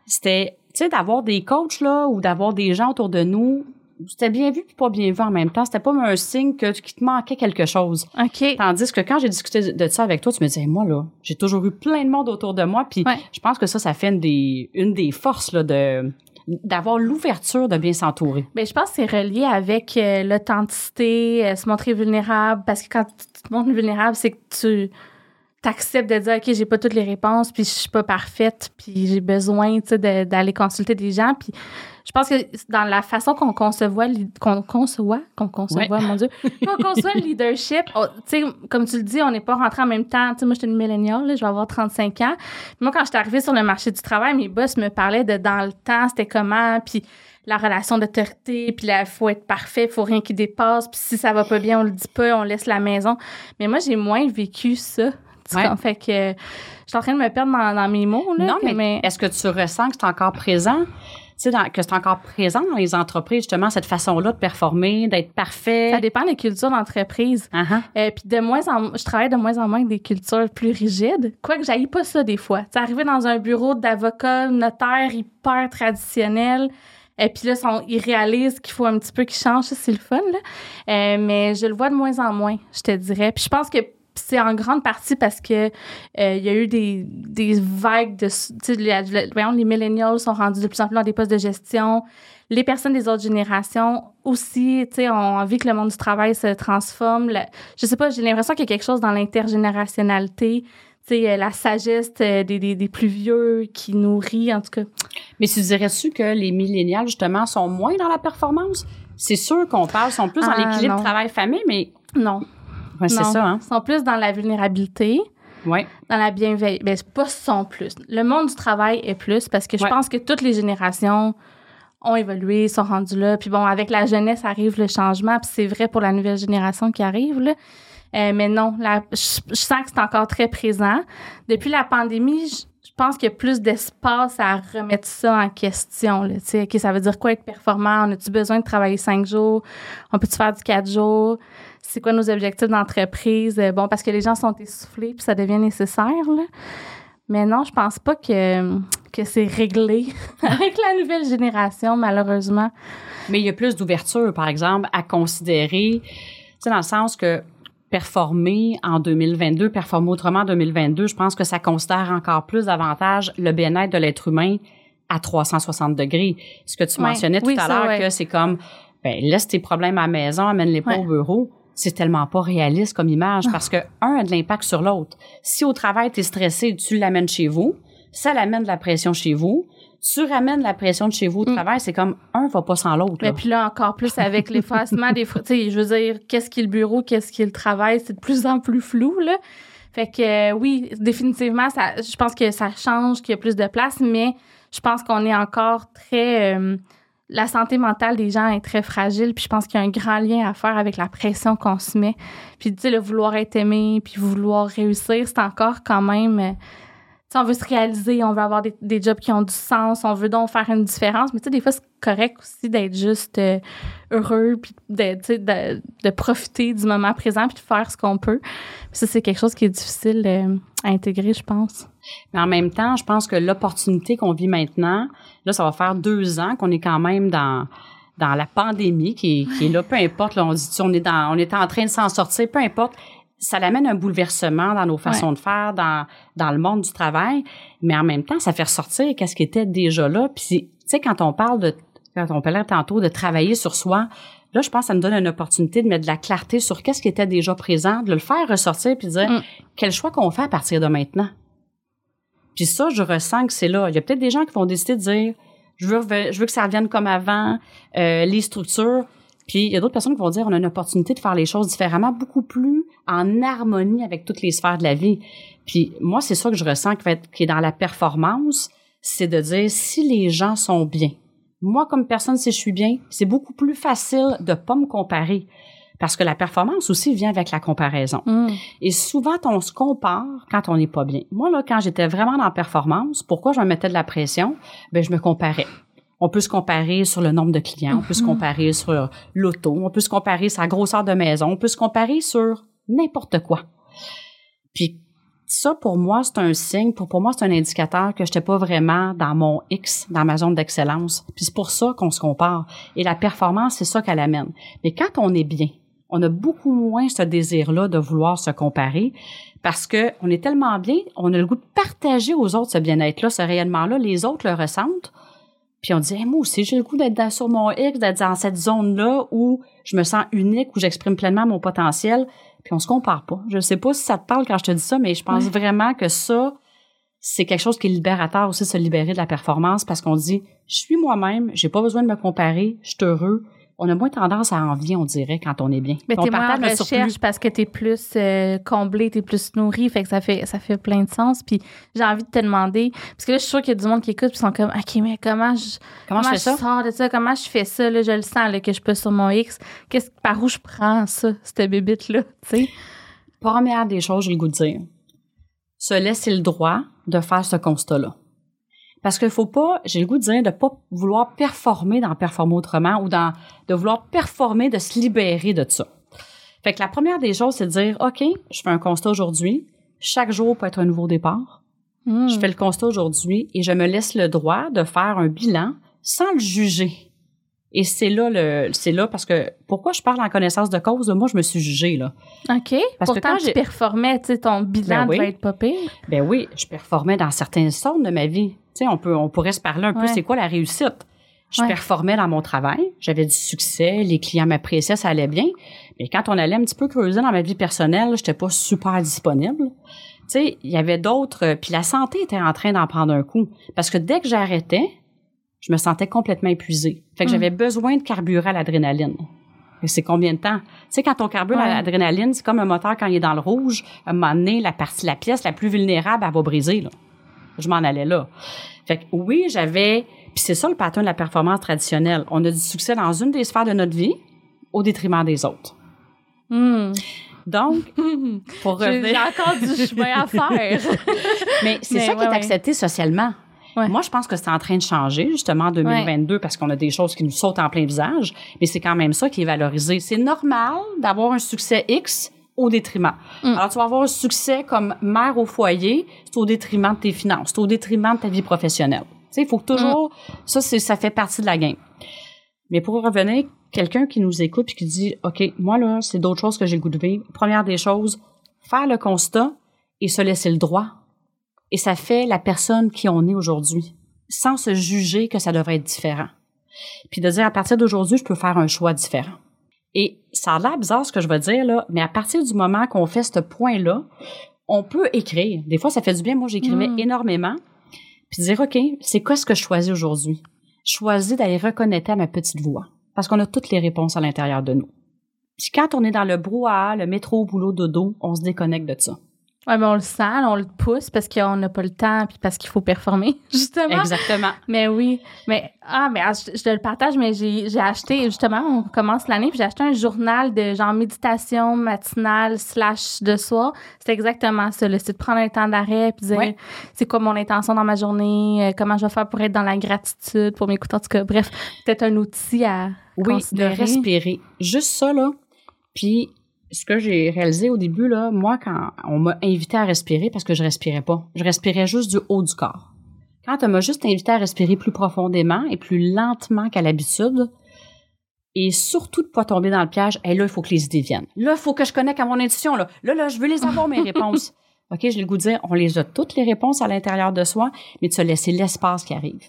c'était, tu sais, d'avoir des coachs là ou d'avoir des gens autour de nous, c'était bien vu puis pas bien vu en même temps. C'était pas un signe que qu'il te manquait quelque chose. OK. Tandis que quand j'ai discuté de ça avec toi, tu me disais, moi, là, j'ai toujours eu plein de monde autour de moi. Puis Ouais. je pense que ça, ça fait une des, une des forces, là, de, d'avoir l'ouverture de bien s'entourer. Ben, je pense que c'est relié avec euh, l'authenticité, euh, se montrer vulnérable, parce que quand tu te montres vulnérable, c'est que tu t'acceptes de dire, OK, j'ai pas toutes les réponses, puis je suis pas parfaite, puis j'ai besoin, tu sais, de- d'aller consulter des gens, puis je pense que dans la façon qu'on concevoit, qu'on conçoit, qu'on concevoit, mon Dieu, qu'on conçoit le leadership, tu sais, comme tu le dis, on n'est pas rentré en même temps. Tu sais, moi, j'étais une milléniale, là, je vais avoir 35 ans. Moi, quand j'étais arrivée sur le marché du travail, mes boss me parlaient de dans le temps, c'était comment, puis la relation d'autorité, puis il faut être parfait, faut rien qui dépasse, puis si ça va pas bien, on le dit pas, on laisse la maison. Mais moi, j'ai moins vécu ça. Ouais. Fait que je suis en train de me perdre dans, dans mes mots. Là, non, que- mais, est-ce que tu ressens que c'est encore présent? Dans- que c'est encore présent dans les entreprises, justement, cette façon-là de performer, d'être parfait? ça dépend des cultures d'entreprise. Euh, puis de moins en je travaille de moins en moins avec des cultures plus rigides. Quoique j'aille pas ça des fois. Tu arriver dans un bureau d'avocat, notaire hyper traditionnel, et puis là, sont, ils réalisent qu'il faut un petit peu qu'ils changent. C'est le fun, là. Euh, mais je le vois de moins en moins, je te dirais. Puis je pense que c'est en grande partie parce que euh, il y a eu des, des vagues de... Voyons, les millennials sont rendus de plus en plus dans des postes de gestion. Les personnes des autres générations aussi, tu sais, ont envie que le monde du travail se transforme. Je sais pas, j'ai l'impression qu'il y a quelque chose dans l'intergénérationnalité, tu sais, euh, la sagesse euh, des, des, des plus vieux qui nourrit, en tout cas. Mais tu dirais-tu que les millénials, justement, sont moins dans la performance? C'est sûr qu'on parle, sont plus dans Ah, l'équilibre non. travail-famille, mais Non. C'est ça, hein? Ils sont plus dans la vulnérabilité, Ouais. dans la bienveillance. Ben, c'est pas sont plus. Le monde du travail est plus parce que je Ouais. pense que toutes les générations ont évolué, sont rendues là. Puis bon, avec la jeunesse arrive le changement, puis c'est vrai pour la nouvelle génération qui arrive, là. Euh, mais non, la- je, je sens que c'est encore très présent. Depuis la pandémie, je, je pense qu'il y a plus d'espace à remettre ça en question. Là, Tu sais, OK, ça veut dire quoi être performant? On a-tu besoin de travailler cinq jours? On peut-tu faire du quatre jours? C'est quoi nos objectifs d'entreprise? Euh, Bon, parce que les gens sont essoufflés puis ça devient nécessaire. Là. Mais non, je pense pas que, que c'est réglé avec la nouvelle génération, malheureusement. Mais il y a plus d'ouverture, par exemple, à considérer, tu sais, dans le sens que performer en 2022, performer autrement en 2022, je pense que ça considère encore plus davantage le bien-être de l'être humain à 360 degrés. Ce que tu Ouais. mentionnais tout Oui, à l'heure, ouais. que c'est comme, ben, laisse tes problèmes à la maison, amène-les pas Ouais. au bureau. C'est tellement pas réaliste comme image parce que un a de l'impact sur l'autre. Si au travail, tu es stressé, tu l'amènes chez vous, ça l'amène de la pression chez vous. Tu ramènes la pression de chez vous au Mm. travail, c'est comme un va pas sans l'autre. Et puis là, encore plus avec l'effacement des... Tu sais, je veux dire, qu'est-ce qui est le bureau, qu'est-ce qui est le travail, c'est de plus en plus flou, là. Fait que euh, oui, définitivement, ça, je pense que ça change, qu'il y a plus de place, mais je pense qu'on est encore très... euh, la santé mentale des gens est très fragile, puis je pense qu'il y a un grand lien à faire avec la pression qu'on se met. Puis, tu sais, le vouloir être aimé, puis vouloir réussir, c'est encore quand même... on veut se réaliser, on veut avoir des, des jobs qui ont du sens, on veut donc faire une différence. Mais tu sais, des fois, c'est correct aussi d'être juste euh, heureux, puis de, de, de profiter du moment présent, puis de faire ce qu'on peut. Ça, c'est quelque chose qui est difficile euh, à intégrer, je pense. Mais en même temps, je pense que l'opportunité qu'on vit maintenant, là, ça va faire deux ans qu'on est quand même dans dans la pandémie qui est, qui là, peu importe, là, on dit, on est dans, on est en train de s'en sortir, peu importe, ça l'amène un bouleversement dans nos façons de faire, dans, dans le monde du travail, mais en même temps, ça fait ressortir qu'est-ce qui était déjà là. Puis, tu sais, quand on parle de, quand on parlait tantôt de travailler sur soi, là, je pense que ça nous donne une opportunité de mettre de la clarté sur qu'est-ce qui était déjà présent, de le faire ressortir, puis de dire, Mm. quel choix qu'on fait à partir de maintenant. Puis ça, je ressens que c'est là. Il y a peut-être des gens qui vont décider de dire, Je veux, je veux que ça revienne comme avant, euh, les structures. Puis il y a d'autres personnes qui vont dire on a une opportunité de faire les choses différemment, beaucoup plus en harmonie avec toutes les sphères de la vie. Puis moi, c'est ça que je ressens qui, va être, qui est dans la performance, c'est de dire si les gens sont bien. Moi, comme personne, si je suis bien, c'est beaucoup plus facile de pas me comparer. Parce que la performance aussi vient avec la comparaison. Mm. Et souvent, on se compare quand on n'est pas bien. Moi, là, quand j'étais vraiment dans la performance, pourquoi je me mettais de la pression? Ben, je me comparais. On peut se comparer sur le nombre de clients, on peut se comparer sur l'auto, on peut se comparer sur la grosseur de maison, on peut se comparer sur n'importe quoi. Puis ça, pour moi, c'est un signe, pour, pour moi, c'est un indicateur que je n'étais pas vraiment dans mon X, dans ma zone d'excellence. Puis c'est pour ça qu'on se compare. Et la performance, c'est ça qu'elle amène. Mais quand on est bien, on a beaucoup moins ce désir-là de vouloir se comparer parce que on est tellement bien, on a le goût de partager aux autres ce bien-être-là, ce rayonnement-là. Les autres le ressentent. Puis on dit, moi aussi, j'ai le goût d'être sur mon X, d'être dans cette zone-là où je me sens unique, où j'exprime pleinement mon potentiel. Puis on se compare pas. Je sais pas si ça te parle quand je te dis ça, mais je pense vraiment que ça, c'est quelque chose qui est libérateur aussi, se libérer de la performance parce qu'on dit, je suis moi-même, j'ai pas besoin de me comparer, je suis heureux, on a moins tendance à envier, on dirait, quand on est bien. Mais t'es moins en recherche parce que t'es plus euh, comblé, t'es plus nourri, fait que ça fait ça fait plein de sens. Puis j'ai envie de te demander, parce que là, je suis sûre qu'il y a du monde qui écoute puis sont comme, ok, mais comment je comment, je, sors de ça, comment je fais ça? Là, je le sens là, que je peux sur mon X. Qu'est-ce par où je prends ça, cette bébite là, tu sais? Première des choses, j'ai le goût de dire, se laisser le droit de faire ce constat-là. Parce qu'il faut pas, j'ai le goût de dire, de pas vouloir performer dans Performer autrement ou dans, de vouloir performer, de se libérer de ça. Fait que la première des choses, c'est de dire, OK, je fais un constat aujourd'hui. Chaque jour peut être un nouveau départ. Hmm. Je fais le constat aujourd'hui et je me laisse le droit de faire un bilan sans le juger. Et c'est là le, c'est là parce que pourquoi je parle en connaissance de cause, moi je me suis jugée là. OK. Parce que Pourtant, quand tu performais, tu sais, ton bilan Ben oui. devait être pas pire. Ben oui, je performais dans certaines zones de ma vie. Tu sais, on peut, on pourrait se parler un peu, c'est quoi la réussite? Je Ouais. performais dans mon travail, j'avais du succès, les clients m'appréciaient, ça allait bien. Mais quand on allait un petit peu creuser dans ma vie personnelle, j'étais pas super disponible. Tu sais, il y avait d'autres, euh, puis la santé était en train d'en prendre un coup. Parce que dès que j'arrêtais, je me sentais complètement épuisée. Fait que Mm. j'avais besoin de carburer à l'adrénaline. C'est combien de temps? Tu sais, quand on carbure à Ouais. l'adrénaline, c'est comme un moteur quand il est dans le rouge. À un moment donné, la partie, la pièce la plus vulnérable, elle va briser, là. Je m'en allais là. Fait que oui, j'avais, puis c'est ça le pattern de la performance traditionnelle. On a du succès dans une des sphères de notre vie au détriment des autres. Hmm. Donc, pour revenir, j'ai encore du chemin à faire. mais c'est ça qui ouais, est ouais. accepté socialement. Ouais. Moi, je pense que c'est en train de changer, justement, en 2022, parce qu'on a des choses qui nous sautent en plein visage, mais c'est quand même ça qui est valorisé. C'est normal d'avoir un succès X au détriment. Mm. Alors, tu vas avoir un succès comme mère au foyer, c'est au détriment de tes finances, c'est au détriment de ta vie professionnelle. Tu sais, il faut toujours, ça, c'est, ça fait partie de la game. Mais pour revenir, quelqu'un qui nous écoute et qui dit, OK, moi, là, c'est d'autres choses que j'ai le goût de vivre. Première des choses, faire le constat et se laisser le droit. Et ça fait la personne qui on est aujourd'hui, sans se juger que ça devrait être différent. Puis de dire, à partir d'aujourd'hui, je peux faire un choix différent. Et ça a l'air bizarre ce que je vais dire, là, mais à partir du moment qu'on fait ce point-là, on peut écrire. Des fois, ça fait du bien. Moi, j'écrivais Mm. énormément. Puis dire, OK, c'est quoi ce que je choisis aujourd'hui? Je choisis d'aller reconnecter à ma petite voix. Parce qu'on a toutes les réponses à l'intérieur de nous. Puis quand on est dans le brouhaha, le métro, boulot, dodo, on se déconnecte de ça. Ouais, mais on le sent, on le pousse parce qu'on n'a pas le temps puis parce qu'il faut performer, justement. Exactement. Mais oui, mais ah mais ah, je, je te le partage mais j'ai acheté justement on commence l'année puis j'ai acheté un journal de genre méditation matinale slash de soir. C'est exactement ça, c'est de prendre un temps d'arrêt puis dire Ouais. c'est quoi mon intention dans ma journée, euh, comment je vais faire pour être dans la gratitude, pour m'écouter en tout cas. Bref, peut-être un outil à Oui, de respirer. Juste ça, là. Puis, ce que j'ai réalisé au début, là, moi, quand on m'a invité à respirer, parce que je respirais pas, je respirais juste du haut du corps. Quand on m'a juste invité à respirer plus profondément et plus lentement qu'à l'habitude, et surtout de pas tomber dans le piège, et là, il faut que les idées viennent. Là, il faut que je connecte à mon intuition, là. Là, là, je veux les avoir, mes réponses. OK, j'ai le goût de dire, on les a toutes les réponses à l'intérieur de soi, mais de se laisser l'espace qui arrive.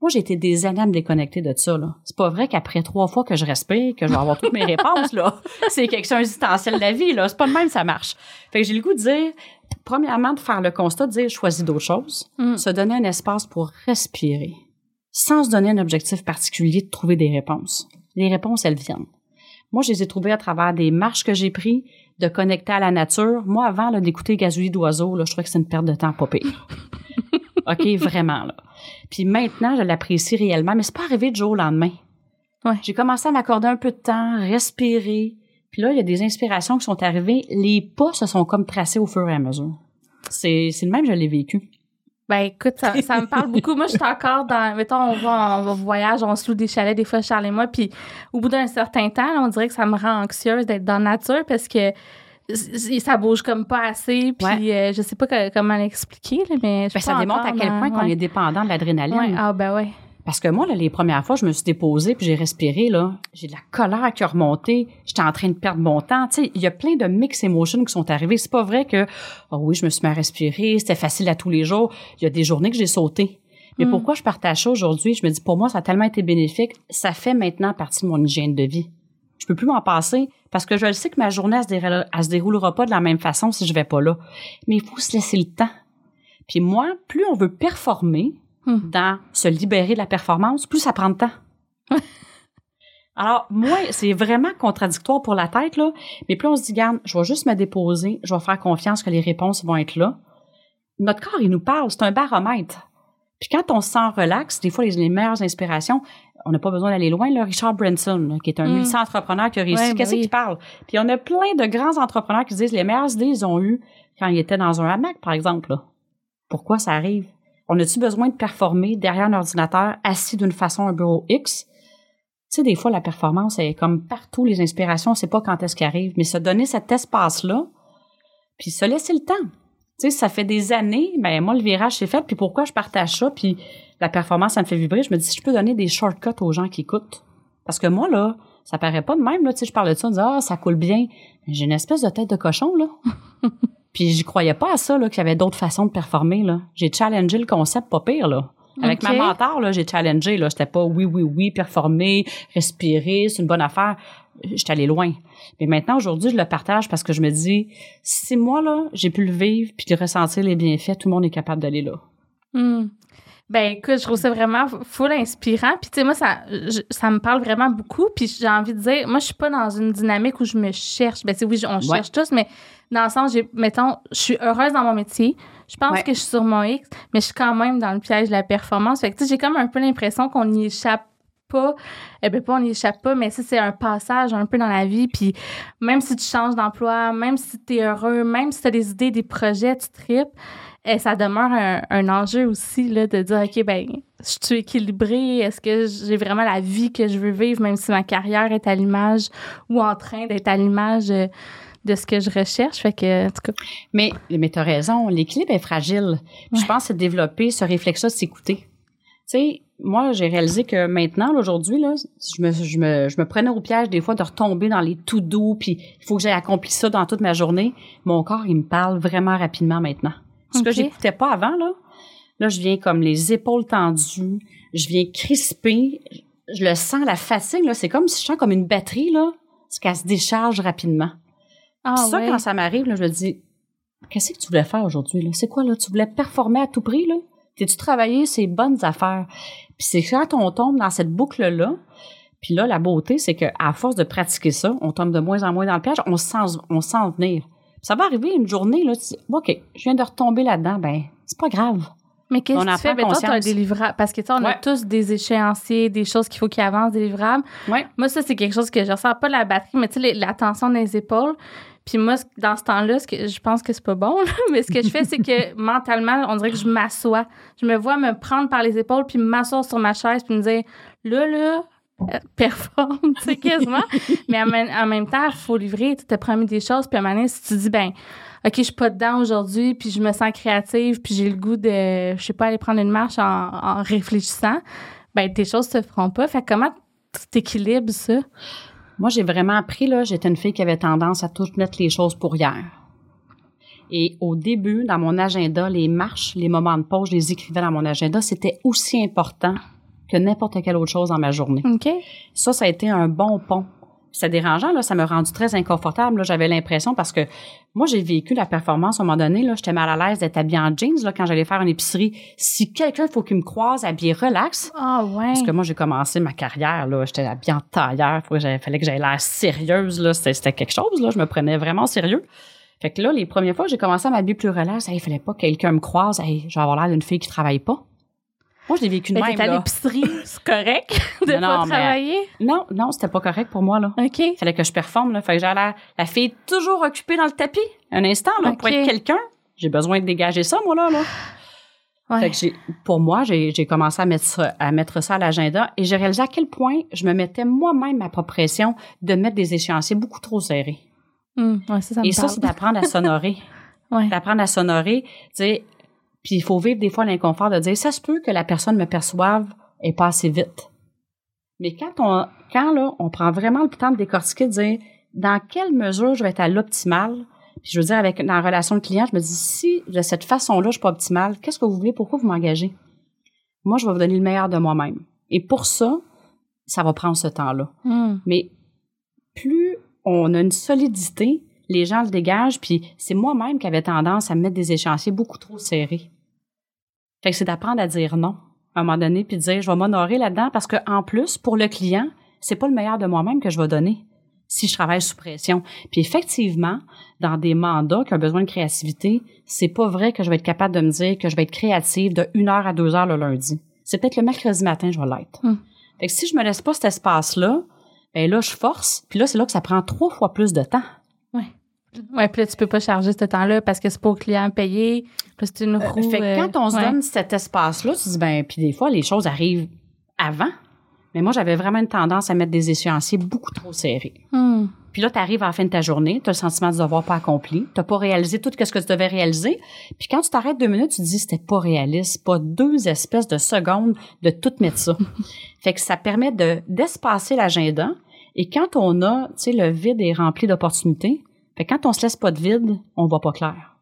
Moi, j'ai été des années à me déconnecter de ça, là. C'est pas vrai qu'après trois fois que je respire, que je vais avoir toutes mes réponses, là. C'est quelque chose existentiel de la vie, là. C'est pas de même, ça marche. Fait que j'ai le goût de dire, premièrement, de faire le constat, de dire, choisis d'autres choses. Mm. Se donner un espace pour respirer. sans se donner un objectif particulier de trouver des réponses. Les réponses, elles viennent. Moi, je les ai trouvées à travers des marches que j'ai prises, de connecter à la nature. Moi, avant d'écouter gazouiller d'oiseaux, je trouvais que c'est une perte de temps pas pire. OK, vraiment. Là. Puis maintenant, je l'apprécie réellement, mais c'est pas arrivé du jour au lendemain. Ouais. J'ai commencé à m'accorder un peu de temps, respirer. Puis là, il y a des inspirations qui sont arrivées. Les pas se sont comme tracés au fur et à mesure. C'est, c'est le même, je l'ai vécu. Ben écoute, ça, ça me parle beaucoup. Moi, je suis encore dans, mettons, on va, on va voyage, on se loue des chalets des fois, Charles et moi, puis au bout d'un certain temps, là, on dirait que ça me rend anxieuse d'être dans la nature parce que ça bouge comme pas assez, puis Ouais. euh, je sais pas que- comment l'expliquer, mais je Ben, ça démontre à quel dans- point qu'on ouais. est dépendant de l'adrénaline. Ouais, ah ben ouais. Parce que moi, là, les premières fois, je me suis déposée puis j'ai respiré, là. J'ai de la colère qui a remonté. J'étais en train de perdre mon temps. Tu sais, il y a plein de mix emotions qui sont arrivés. C'est pas vrai que, oh oui, je me suis mis à respirer. C'était facile à tous les jours. Il y a des journées que j'ai sauté. Mais Mm. pourquoi je partage ça aujourd'hui? Je me dis, pour moi, ça a tellement été bénéfique. Ça fait maintenant partie de mon hygiène de vie. Je peux plus m'en passer parce que je le sais que ma journée, elle se, déroulera, elle se déroulera pas de la même façon si je vais pas là. Mais il faut se laisser le temps. Puis moi, plus on veut performer Hmm. dans se libérer de la performance, plus ça prend de temps. Alors, moi, c'est vraiment contradictoire pour la tête, là. Mais plus on se dit, garde, je vais juste me déposer, je vais faire confiance que les réponses vont être là. Notre corps, il nous parle, c'est un baromètre. Puis quand on se sent relax, des fois, les, les meilleures inspirations, on n'a pas besoin d'aller loin, là. Richard Branson, là, qui est un Mm. multi-entrepreneur qui a réussi, Ouais, ben qu'est-ce oui. qu'il parle? Puis on a plein de grands entrepreneurs qui disent les meilleures idées, ils ont eu quand ils étaient dans un hamac, par exemple, là. Pourquoi ça arrive? On a-tu besoin de performer derrière un ordinateur, assis d'une façon un bureau X? Tu sais, des fois, la performance est comme partout, les inspirations, on sait pas quand est-ce qu'elles arrivent, mais se donner cet espace-là, puis se laisser le temps. Tu sais, ça fait des années, ben moi, le virage s'est fait, puis pourquoi je partage ça, puis la performance, ça me fait vibrer, je me dis, si je peux donner des shortcuts aux gens qui écoutent. Parce que moi, là, ça paraît pas de même, là, tu sais, je parle de ça, on dit, ah, ça coule bien. J'ai une espèce de tête de cochon, là. puis j'y croyais pas à ça, là, qu'il y avait d'autres façons de performer, là. J'ai challengé le concept pas pire, là. Avec ma mentor, là, j'ai challengé, là. J'étais pas oui, oui, oui, performer, respirer, c'est une bonne affaire. J'étais allé loin. Mais maintenant, aujourd'hui, je le partage parce que je me dis, si moi, là, j'ai pu le vivre puis de ressentir les bienfaits, tout le monde est capable d'aller là. Hmm. Ben écoute, je trouve ça vraiment full inspirant. Puis tu sais, moi, ça, je- ça me parle vraiment beaucoup. Puis j'ai envie de dire, moi, je suis pas dans une dynamique où je me cherche. Ben tu sais, oui, on Ouais. cherche tous, mais dans le sens, j'ai, mettons, je suis heureuse dans mon métier. Je pense Ouais. que je suis sur mon X, mais je suis quand même dans le piège de la performance. Fait que tu sais, j'ai comme un peu l'impression qu'on n'y échappe pas. Eh ben pas on n'y échappe pas, mais ça, c'est un passage un peu dans la vie. Puis même si tu changes d'emploi, même si tu es heureux, même si tu as des idées, des projets, tu tripes, eh, ça demeure un, un enjeu aussi là, de dire, OK, ben, je suis équilibrée? Est-ce que j'ai vraiment la vie que je veux vivre, même si ma carrière est à l'image ou en train d'être à l'image euh, de ce que je recherche? Fait que, en tout cas, Mais, mais t'as raison, l'équilibre est fragile. Ouais. Je pense que développer ce réflexe-là de s'écouter. Tu sais, moi, j'ai réalisé que maintenant, aujourd'hui, là, je me, je, me, je me prenais au piège des fois de retomber dans les tout doux, puis il faut que j'ai accompli ça dans toute ma journée. Mon corps, il me parle vraiment rapidement maintenant. Ce que Ok. j'écoutais pas avant, là, là, je viens comme les épaules tendues, je viens crisper, je le sens, la fatigue, là, c'est comme si je sens comme une batterie, là, c'est qu'elle se décharge rapidement. ah, Puis ça, ouais. quand ça m'arrive, là, je me dis, qu'est-ce que tu voulais faire aujourd'hui? là? C'est quoi, là? Tu voulais performer à tout prix, là? T'es-tu travaillé ces bonnes affaires? Puis c'est quand on tombe dans cette boucle-là, puis là, la beauté, c'est qu'à force de pratiquer ça, on tombe de moins en moins dans le piège, on se sent, on se sent venir. Puis ça va arriver une journée, là, tu dis, OK, je viens de retomber là-dedans, ben, c'est pas grave. Mais qu'est-ce que tu fais? Ben, toi, as un délivrable. Parce que, tu on a tous des échéanciers, des choses qu'il faut qu'ils avancent, des livrables. Ouais. Moi, ça, c'est quelque chose que je ressens pas la batterie, mais tu sais, les- la tension des épaules. Puis moi, dans ce temps-là, ce que je pense que c'est pas bon, là, mais ce que je fais, c'est que mentalement, on dirait que je m'assois. Je me vois me prendre par les épaules, puis m'asseoir sur ma chaise, puis me dire, là, là, euh, performe, tu sais, quasiment. mais en même, en même temps, il faut livrer, tu t'es promis des choses, puis à un moment donné, si tu dis, ben, OK, je suis pas dedans aujourd'hui, puis je me sens créative, puis j'ai le goût de, je sais pas, aller prendre une marche en, en réfléchissant, ben, tes choses se feront pas. Fait que comment tu t'équilibres ça? Moi, j'ai vraiment appris, là, j'étais une fille qui avait tendance à tout mettre les choses pour hier. Et au début, dans mon agenda, les marches, les moments de pause, je les écrivais dans mon agenda. C'était aussi important que n'importe quelle autre chose dans ma journée. OK? Ça, ça a été un bon pont C'était dérangeant, là, ça m'a rendu très inconfortable. J'avais l'impression parce que moi, j'ai vécu la performance à un moment donné. Là, j'étais mal à l'aise d'être habillée en jeans là, quand j'allais faire une épicerie. Si quelqu'un faut qu'il me croise habillé relax, Ah ouais. parce que moi, j'ai commencé ma carrière, là, j'étais habillée en tailleur. J'avais- fallait que j'aie l'air sérieuse, là. C'était, quelque chose, là. Je me prenais vraiment sérieux. Fait que là, les premières fois, j'ai commencé à m'habiller plus relax. Hey, Il fallait pas que quelqu'un me croise. Hey, je vais avoir l'air d'une fille qui travaille pas. Moi, je l'ai vécu de que même, t'es à l'épicerie, c'est correct de Non, pas non, mais- travailler? Non, non, c'était pas correct pour moi, là. OK. fallait que je performe là, fait que l'air la fille toujours occupée dans le tapis. Un instant là pour Ok. être quelqu'un, j'ai besoin de dégager ça moi là là. Ouais. Fait que j'ai pour moi, j'ai j'ai commencé à mettre ça, à mettre ça à l'agenda et j'ai réalisé à quel point je me mettais moi-même ma propre pression de mettre des échéanciers beaucoup trop serrés. Hum, ouais, ça, ça me et ça parle. c'est d'apprendre à s'honorer, Ouais. d'apprendre à s'honorer, tu sais puis il faut vivre des fois l'inconfort de dire ça se peut que la personne me perçoive et pas assez vite. Mais quand on quand là, on prend vraiment le temps de décortiquer de dire dans quelle mesure je vais être à l'optimal, puis je veux dire avec dans la relation de client, je me dis si de cette façon-là, je suis pas optimale, qu'est-ce que vous voulez? Pourquoi vous m'engagez? Moi, je vais vous donner le meilleur de moi-même. Et pour ça, ça va prendre ce temps-là. Hum. Mais plus on a une solidité, les gens le dégagent, puis c'est moi-même qui avais tendance à mettre des échéanciers beaucoup trop serrés. Fait que c'est d'apprendre à dire non à un moment donné, puis de dire je vais m'honorer là-dedans parce que en plus, pour le client, c'est pas le meilleur de moi-même que je vais donner si je travaille sous pression. Puis effectivement, dans des mandats qui ont besoin de créativité, c'est pas vrai que je vais être capable de me dire que je vais être créative de 1 heure à 2 heures le lundi. C'est peut-être le mercredi matin, je vais l'être. Hmm. Fait que si je me laisse pas cet espace-là, ben là, je force, puis là, c'est là que ça prend trois fois plus de temps. Ouais, puis là, tu peux pas charger ce temps-là parce que c'est pas au client. Puis c'est une roue. fait que euh, quand on se ouais. donne cet espace-là, tu te dis, ben, puis des fois, les choses arrivent avant. Mais moi, j'avais vraiment une tendance à mettre des échéanciers beaucoup trop serrés. Hum. Puis là, tu arrives à la fin de ta journée, tu as le sentiment du devoir pas accompli, tu pas réalisé tout ce que tu devais réaliser. Puis quand tu t'arrêtes deux minutes, tu te dis c'était pas réaliste, pas deux espèces de secondes de tout mettre ça. fait que ça permet de d'espacer l'agenda. Et quand on a, tu sais, le vide est rempli d'opportunités, fait quand on se laisse pas de vide, on voit pas clair.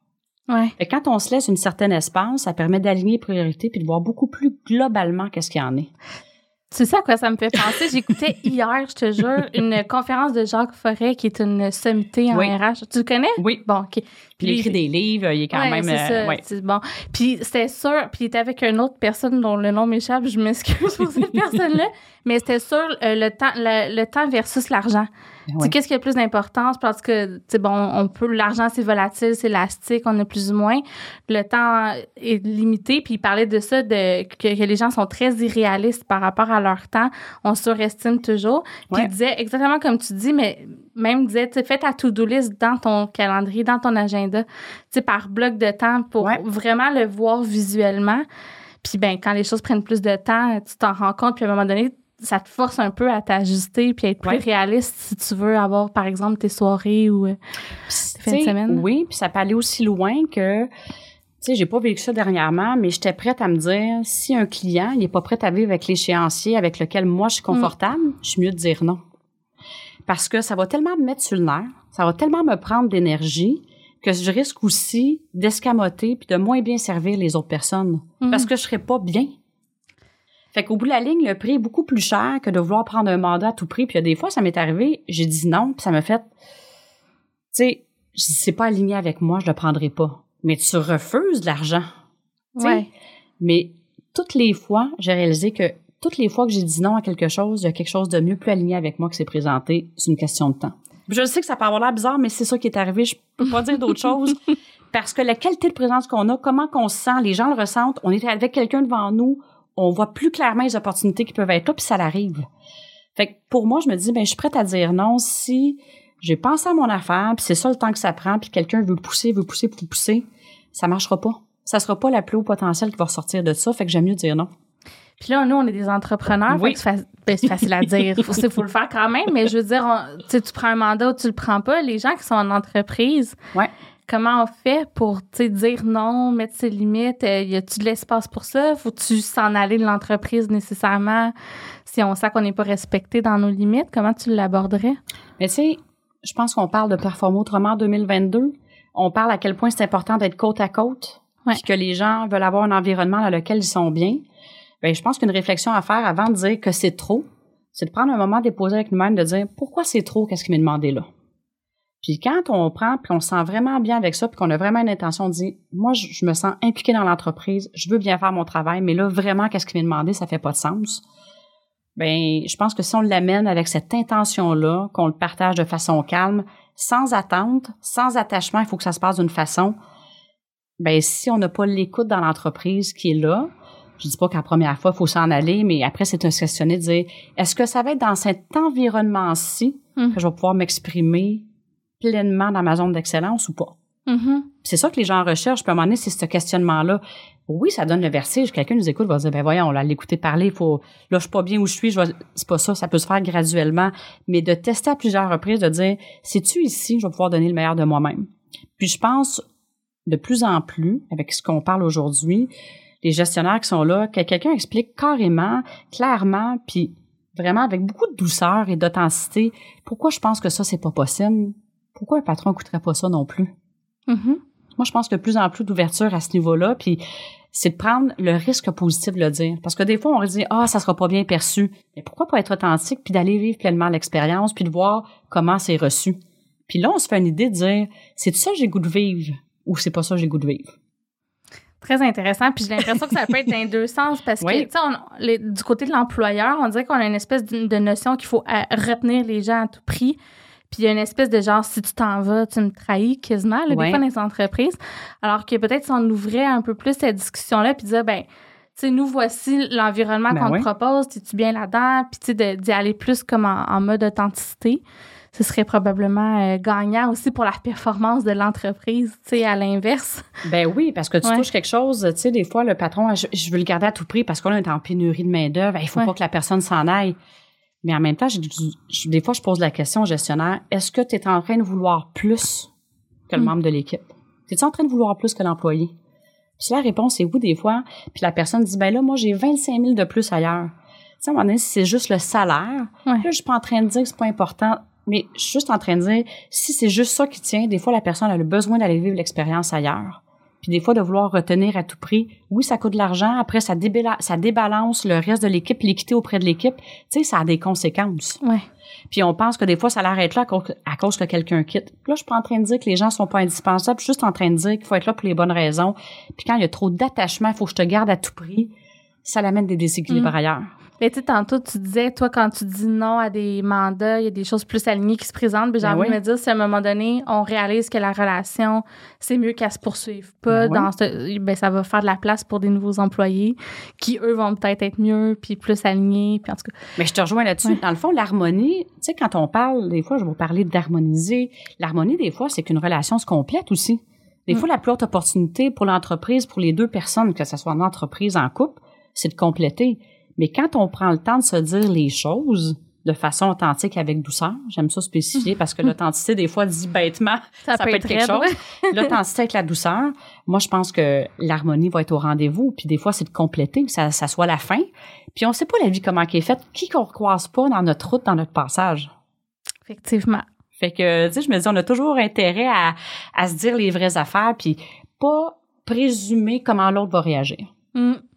Ouais. Fait quand on se laisse une certaine espace, ça permet d'aligner les priorités puis de voir beaucoup plus globalement qu'est-ce qu'il y en est. Tu sais à quoi ça me fait penser? J'écoutais hier, je te jure, une conférence de Jacques Forêt qui est une sommité en Oui. RH. Tu le connais? Oui. Bon, OK. Puis il écrit des livres, il est quand Ouais, même. c'est euh, ça, ouais. c'est bon. Puis c'était sûr, puis il était avec une autre personne dont le nom m'échappe, je m'excuse pour cette personne-là, mais c'était sûr euh, le temps le, le temps versus l'argent. Ouais. qu'est-ce qui a plus d'importance? Parce que bon, on peut l'argent c'est volatile, c'est élastique, on a plus ou moins. Le temps est limité, puis il parlait de ça de que, que les gens sont très irréalistes par rapport à leur temps, on surestime toujours. Puis Ouais. il disait exactement comme tu dis mais même disait fais ta to-do list dans ton calendrier, dans ton agenda, par bloc de temps pour Ouais. vraiment le voir visuellement. Puis ben quand les choses prennent plus de temps, tu t'en rends compte puis à un moment donné ça te force un peu à t'ajuster puis à être plus Ouais. réaliste si tu veux avoir par exemple tes soirées ou euh, fin de semaine. Oui, puis ça peut aller aussi loin que, tu sais, j'ai pas vécu ça dernièrement, mais j'étais prête à me dire, si un client, il est pas prêt à vivre avec l'échéancier avec lequel moi je suis confortable, je suis mieux de dire non. Parce que ça va tellement me mettre sur le nerf, ça va tellement me prendre d'énergie que je risque aussi d'escamoter puis de moins bien servir les autres personnes. Mhm. Parce que je serais pas bien. Fait qu'au bout de la ligne, le prix est beaucoup plus cher que de vouloir prendre un mandat à tout prix. Puis il y a des fois, ça m'est arrivé, j'ai dit non, puis ça m'a fait, tu sais, c'est pas aligné avec moi, je le prendrai pas. Mais tu refuses de l'argent. Ouais. Mais toutes les fois, j'ai réalisé que toutes les fois que j'ai dit non à quelque chose, il y a quelque chose de mieux plus aligné avec moi qui s'est présenté. C'est une question de temps. Je sais que ça peut avoir l'air bizarre, mais c'est ça qui est arrivé. Je peux pas dire d'autre chose. Parce que la qualité de présence qu'on a, comment qu'on se sent, les gens le ressentent, on est avec quelqu'un devant nous, on voit plus clairement les opportunités qui peuvent être là, puis ça l'arrive. Fait que pour moi, je me dis, ben, je suis prête à dire non si j'ai pensé à mon affaire, puis c'est ça le temps que ça prend, puis quelqu'un veut pousser, veut pousser pour pousser, ça marchera pas. Ça sera pas la plus haut potentiel qui va ressortir de ça, fait que j'aime mieux dire non. Puis là, nous, on est des entrepreneurs. Oui. fait que ben, c'est facile à dire. Il faut, le faire quand même. Mais je veux dire, on- tu prends un mandat ou tu le prends pas. Les gens qui sont en entreprise, Ouais. Comment on fait pour dire non, mettre ses limites? Euh, y a-tu de l'espace pour ça? Faut-tu s'en aller de l'entreprise nécessairement si on sent qu'on n'est pas respecté dans nos limites? Comment tu l'aborderais? Mais tu sais, je pense qu'on parle de performer autrement en 2022. On parle à quel point c'est important d'être côte à côte, Ouais. puis que les gens veulent avoir un environnement dans lequel ils sont bien. Ben, je pense qu'une réflexion à faire avant de dire que c'est trop, c'est de prendre un moment, de déposer avec nous-mêmes, de dire pourquoi c'est trop, qu'est-ce qui m'est demandé là? Puis quand on prend, puis on se sent vraiment bien avec ça, puis qu'on a vraiment une intention de dire, moi, je, me sens impliqué dans l'entreprise, je veux bien faire mon travail, mais là, vraiment, qu'est-ce qui m'est demandé, ça fait pas de sens. Ben, je pense que si on l'amène avec cette intention-là, qu'on le partage de façon calme, sans attente, sans attachement, il faut que ça se passe d'une façon. Ben, si on n'a pas l'écoute dans l'entreprise qui est là, je dis pas qu'à la première fois, il faut s'en aller, mais après, c'est un questionner de dire, est-ce que ça va être dans cet environnement-ci hum. que je vais pouvoir m'exprimer pleinement dans ma zone d'excellence ou pas? Mm-hmm. C'est ça que les gens recherchent. Puis à un moment donné, c'est ce questionnement-là. Oui, ça donne le vertige. Quelqu'un nous écoute, va dire, ben voyons, on l'a l'écouter parler. Faut, là, je suis pas bien où je suis. Je c'est pas ça. Ça peut se faire graduellement. Mais de tester à plusieurs reprises, de dire, c'est-tu ici, je vais pouvoir donner le meilleur de moi-même? Puis je pense de plus en plus, avec ce qu'on parle aujourd'hui, les gestionnaires qui sont là, que quelqu'un explique carrément, clairement, puis vraiment avec beaucoup de douceur et d'authenticité, pourquoi je pense que ça, c'est pas possible? Pourquoi un patron coûterait pas ça non plus? Mm-hmm. Moi, je pense que de plus en plus d'ouverture à ce niveau-là, puis c'est de prendre le risque positif de le dire. Parce que des fois, on dit ah, ça sera pas bien perçu. Mais pourquoi pas être authentique puis d'aller vivre pleinement l'expérience puis de voir comment c'est reçu? Puis là, on se fait une idée de dire c'est ça que j'ai goût de vivre ou c'est pas ça que j'ai goût de vivre. Très intéressant. Puis j'ai l'impression que ça peut être dans les deux sens parce que, tu sais, du côté de l'employeur, on dirait qu'on a une espèce de notion qu'il faut euh, retenir les gens à tout prix. Puis il y a une espèce de genre, si tu t'en vas, tu me trahis quasiment, là, des fois dans les entreprises. Alors que peut-être si on ouvrait un peu plus cette discussion-là, puis dire, ben, tu sais, nous, voici l'environnement ben qu'on te propose, es-tu bien là-dedans? Puis, tu sais, d'y aller plus comme en, mode authenticité. Ce serait probablement euh, gagnant aussi pour la performance de l'entreprise, tu sais, à l'inverse. Ben oui, parce que tu touches quelque chose, tu sais, des fois, le patron, je, veux le garder à tout prix parce qu'on est en pénurie de main-d'œuvre, il faut pas que la personne s'en aille. Mais en même temps, des fois, je pose la question au gestionnaire, est-ce que tu es en train de vouloir plus que le hmm. membre de l'équipe? Es-tu en train de vouloir plus que l'employé? Puis la réponse est oui, des fois. Puis la personne dit, ben là, moi, j'ai 25 000 de plus ailleurs. Tu sais, à un moment donné, si c'est juste le salaire, là, je suis pas en train de dire que c'est pas important, mais je suis juste en train de dire, si c'est juste ça qui tient, des fois, la personne a le besoin d'aller vivre l'expérience ailleurs. Puis des fois, de vouloir retenir à tout prix, oui, ça coûte de l'argent. Après, ça, ça débalance le reste de l'équipe, l'équité auprès de l'équipe. Tu sais, ça a des conséquences. Ouais. Puis on pense que des fois, ça l'arrête là à cause que quelqu'un quitte. là, je suis pas en train de dire que les gens sont pas indispensables. Je suis juste en train de dire qu'il faut être là pour les bonnes raisons. Puis quand il y a trop d'attachement, il faut que je te garde à tout prix. Ça l'amène des déséquilibres mm. ailleurs. Mais tu sais, tantôt, tu disais, toi, quand tu dis non à des mandats, il y a des choses plus alignées qui se présentent. Mais j'ai ben envie de me dire, si à un moment donné, on réalise que la relation, c'est mieux qu'elle se poursuive pas ben dans ce, ben, ça va faire de la place pour des nouveaux employés qui, eux, vont peut-être être mieux puis plus alignés. Puis en tout cas. Mais je te rejoins là-dessus. Dans le fond, l'harmonie, tu sais, quand on parle, des fois, je vais parler d'harmoniser. L'harmonie, des fois, c'est qu'une relation se complète aussi. Des mm. fois, la plus haute opportunité pour l'entreprise, pour les deux personnes, que ce soit en entreprise, en couple, c'est de compléter. Mais quand on prend le temps de se dire les choses de façon authentique avec douceur, j'aime ça spécifier parce que l'authenticité, des fois, dit bêtement, ça, peut, être, quelque chose. L'authenticité avec la douceur, moi, je pense que l'harmonie va être au rendez-vous. Puis des fois, c'est de compléter, que ça, ça soit la fin. Puis on sait pas la vie comment elle est faite. Qui qu'on croise pas dans notre route, dans notre passage? Effectivement. Fait que, tu sais, je me dis, on a toujours intérêt à, à se dire les vraies affaires, puis pas présumer comment l'autre va réagir. Mm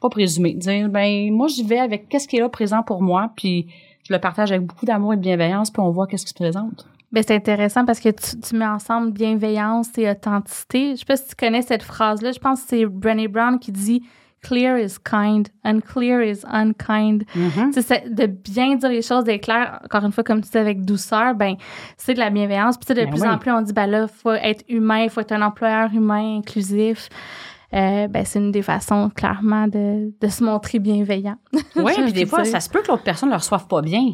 pas présumer, dire ben moi j'y vais avec qu'est-ce qui est là présent pour moi, puis je le partage avec beaucoup d'amour et de bienveillance, puis on voit qu'est-ce qui se présente. Ben c'est intéressant parce que tu, mets ensemble bienveillance et authenticité. Je sais pas si tu connais cette phrase-là. Je pense que c'est Brené Brown qui dit clear is kind, unclear is unkind. Mm-hmm. de bien dire les choses, d'être clair, encore une fois, comme tu dis, avec douceur, ben, c'est de la bienveillance. Puis, de ben plus en plus, on dit, ben là, faut être humain, il faut être un employeur humain, inclusif. Euh, ben, c'est une des façons, clairement, de, de se montrer bienveillant. Oui, puis des fois, ça se peut que l'autre personne ne le reçoive pas bien.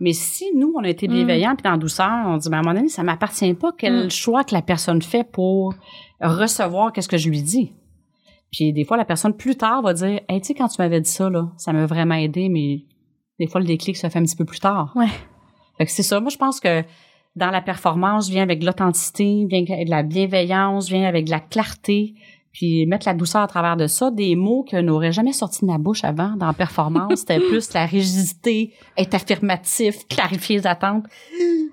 Mais si nous, on a été mm. bienveillants puis dans douceur, on dit, ben, à un moment donné, ça m'appartient pas quel mm. choix que la personne fait pour recevoir qu'est-ce que je lui dis. Puis des fois, la personne plus tard va dire, hey, tu sais, quand tu m'avais dit ça, là, ça m'a vraiment aidé, mais des fois, le déclic se fait un petit peu plus tard. Ouais. Fait que c'est ça. Moi, je pense que dans la performance, vient avec l'authenticité, vient avec de la bienveillance, vient avec de la clarté, puis mettre la douceur à travers de ça, des mots que n'auraient jamais sorti de ma bouche avant dans performance, c'était plus la rigidité, être affirmatif, clarifier les attentes.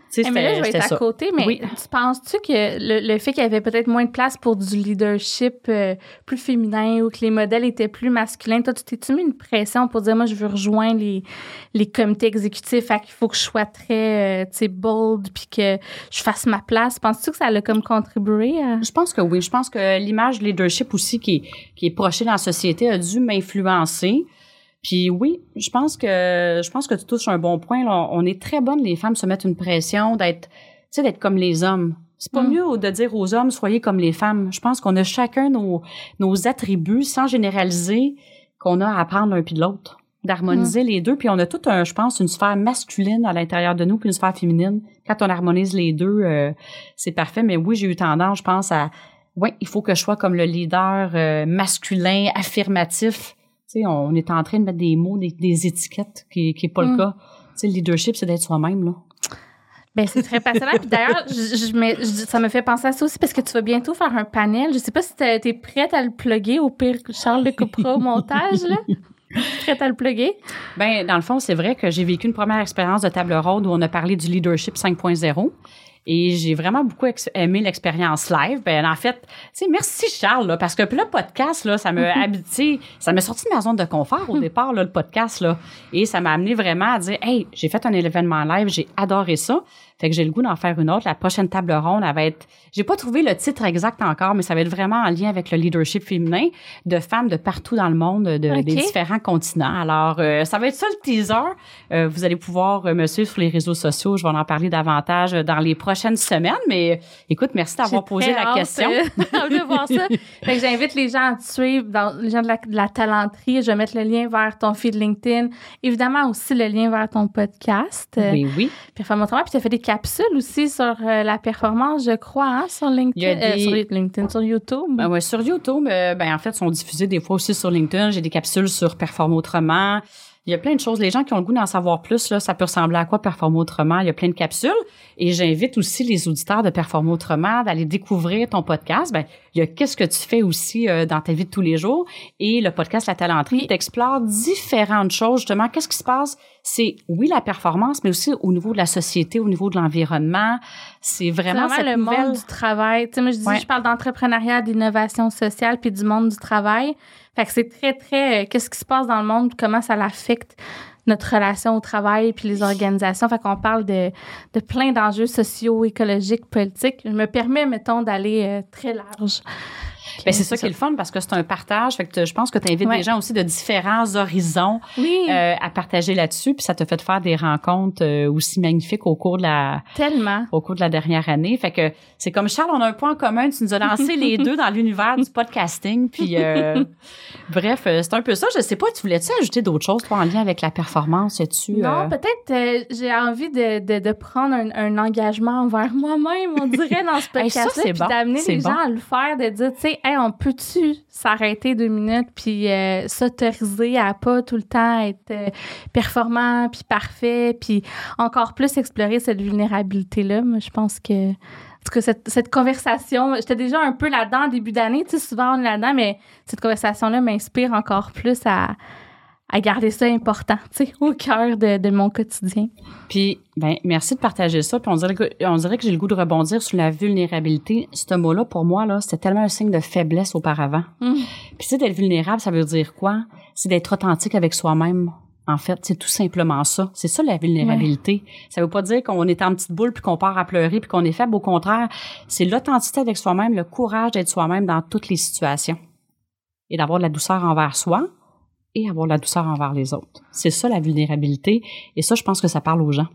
Sais, mais là, je vais être à côté, mais tu penses-tu que le, fait qu'il y avait peut-être moins de place pour du leadership euh, plus féminin ou que les modèles étaient plus masculins, toi, tu t'es-tu mis une pression pour dire, moi, je veux rejoindre les, les comités exécutifs, fait qu'il faut que je sois très, euh, tu sais, bold puis que je fasse ma place? Penses-tu que ça a comme contribué à... Je pense que oui. Je pense que l'image de leadership aussi qui est, qui est projetée dans la société a dû m'influencer. Puis oui, je pense que je pense que tu touches un bon point. Là. On est très bonnes les femmes se mettre une pression d'être, tu sais, d'être comme les hommes. C'est pas mm. mieux de dire aux hommes soyez comme les femmes. Je pense qu'on a chacun nos nos attributs sans généraliser qu'on a à apprendre l'un puis de l'autre, d'harmoniser mm. les deux. Puis on a tout un, je pense, une sphère masculine à l'intérieur de nous puis une sphère féminine. Quand on harmonise les deux, euh, c'est parfait. Mais oui, j'ai eu tendance, je pense à oui, il faut que je sois comme le leader euh, masculin, affirmatif on est en train de mettre des mots, des, étiquettes, qui n'est pas le mm. cas. Le leadership, c'est d'être soi-même, là. Ben, c'est très passionnant. Puis d'ailleurs, je, ça me fait penser à ça aussi parce que tu vas bientôt faire un panel. Je sais pas si tu es prête à le plugger. Au pire, Charles le coupera au montage, là. Prête à le plugger? Ben, dans le fond, c'est vrai que j'ai vécu une première expérience de table ronde où on a parlé du leadership 5.0. Et j'ai vraiment beaucoup aimé l'expérience live. Ben en fait, merci Charles là, parce que le podcast là, ça m'a habité, ça m'a sorti de ma zone de confort au départ là, le podcast là, et ça m'a amené vraiment à dire, hey, j'ai fait un événement live, j'ai adoré ça. Fait que j'ai le goût d'en faire une autre. La prochaine table ronde, elle va être, j'ai pas trouvé le titre exact encore, mais ça va être vraiment en lien avec le leadership féminin de femmes de partout dans le monde, de, des différents continents. Alors, euh, ça va être ça le teaser. Euh, vous allez pouvoir euh, me suivre sur les réseaux sociaux. Je vais en parler davantage dans les prochaines semaines. Mais écoute, merci d'avoir posé la question. de voir ça. Fait que j'invite les gens à te suivre, dans, les gens de la, de la talenterie. Je vais mettre le lien vers ton feed LinkedIn. Évidemment aussi le lien vers ton podcast. Oui, oui. Puis, puis tu as fait des capsule aussi sur euh, la performance, je crois, hein, sur LinkedIn, euh, sur LinkedIn, sur YouTube. Ben ouais, sur YouTube, euh, ben en fait, sont diffusés des fois aussi sur LinkedIn. J'ai des capsules sur Performe autrement. Il y a plein de choses. Les gens qui ont le goût d'en savoir plus, là, ça peut ressembler à quoi Performer autrement? Il y a plein de capsules. Et j'invite aussi les auditeurs de Performer autrement d'aller découvrir ton podcast. Ben, il y a qu'est-ce que tu fais aussi euh, dans ta vie de tous les jours? Et le podcast La Talenterie t'explore différentes choses. Justement, qu'est-ce qui se passe? C'est, oui, la performance, mais aussi au niveau de la société, au niveau de l'environnement. C'est vraiment, vraiment le monde du travail. Tu sais, moi, je dis, je parle d'entrepreneuriat, d'innovation sociale, puis du monde du travail. Fait que c'est très, très, euh, qu'est-ce qui se passe dans le monde, comment ça l'affecte notre relation au travail puis les organisations. Fait qu'on parle de, de plein d'enjeux sociaux, écologiques, politiques. Je me permets, mettons, d'aller euh, très large. Ben, c'est ça qui est le fun parce que c'est un partage. Fait que je pense que tu invites des gens aussi de différents horizons euh, à partager là-dessus. Puis ça te fait faire des rencontres euh, aussi magnifiques au cours de la tellement au cours de la dernière année. Fait que c'est comme Charles, on a un point commun. Tu nous as lancé les deux dans l'univers du podcasting. Puis euh, bref, c'est un peu ça. Je sais pas. Tu voulais-tu ajouter d'autres choses toi en lien avec la performance? Tu Non, peut-être j'ai envie de, de, de prendre un, engagement envers moi-même. On dirait dans ce podcast-là, hey, d'amener les gens à le faire, de dire, tu sais on peut-tu s'arrêter deux minutes puis euh, s'autoriser à pas tout le temps être euh, performant puis parfait puis encore plus explorer cette vulnérabilité là. Moi, je pense que cette, cette conversation, j'étais déjà un peu là-dedans en début d'année, tu sais, souvent on est là-dedans, mais cette conversation-là m'inspire encore plus à, à garder ça important, tu sais, au cœur de, de, mon quotidien. Puis, ben, merci de partager ça. Puis on dirait que, on dirait que j'ai le goût de rebondir sur la vulnérabilité. Ce mot-là, pour moi, là, c'était tellement un signe de faiblesse auparavant. Mm. Puis, tu sais, d'être vulnérable, ça veut dire quoi? C'est d'être authentique avec soi-même. En fait, c'est tout simplement ça. C'est ça la vulnérabilité. Ça veut pas dire qu'on est en petite boule puis qu'on part à pleurer puis qu'on est faible. Au contraire, c'est l'authenticité avec soi-même, le courage d'être soi-même dans toutes les situations et d'avoir de la douceur envers soi, et avoir la douceur envers les autres. C'est ça la vulnérabilité et ça je pense que ça parle aux gens.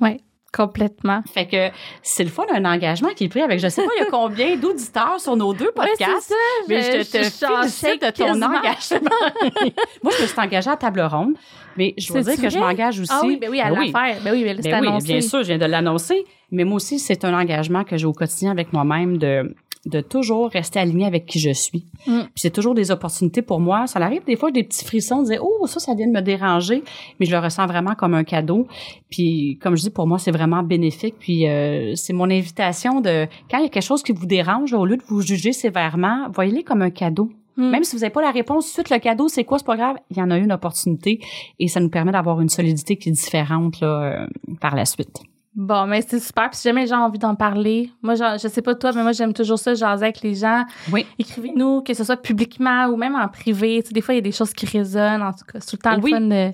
Oui. Complètement. Fait que c'est le fun un engagement qui est pris avec je sais pas il y a combien d'auditeurs sur nos deux podcasts. Ouais, ça, mais je, te, félicite de ton engagement. Moi je me suis engagée à table ronde, mais je veux dire que je m'engage aussi. Ah oui, ben oui, à ben l'affaire. Ben oui, ben, ben oui, bien sûr, je viens de l'annoncer, mais moi aussi c'est un engagement que j'ai au quotidien avec moi-même de de toujours rester aligné avec qui je suis. Mm. Puis c'est toujours des opportunités pour moi. Ça arrive des fois des petits frissons, de dire oh ça ça vient de me déranger, mais je le ressens vraiment comme un cadeau. Puis comme je dis pour moi c'est vraiment bénéfique. Puis euh, c'est mon invitation de quand il y a quelque chose qui vous dérange, au lieu de vous juger sévèrement, voyez-les comme un cadeau. Mm. Même si vous n'avez pas la réponse suite, le cadeau, c'est quoi, c'est pas grave. Il y en a une opportunité et ça nous permet d'avoir une solidité qui est différente là, euh, par la suite. Bon, mais c'est super. Puis si jamais les gens ont envie d'en parler, moi, genre, je sais pas toi, mais moi, j'aime toujours ça, jaser avec les gens. Oui. Écrivez-nous, que ce soit publiquement ou même en privé. Tu sais, des fois, il y a des choses qui résonnent. En tout cas, c'est tout le temps Oui. le fun de,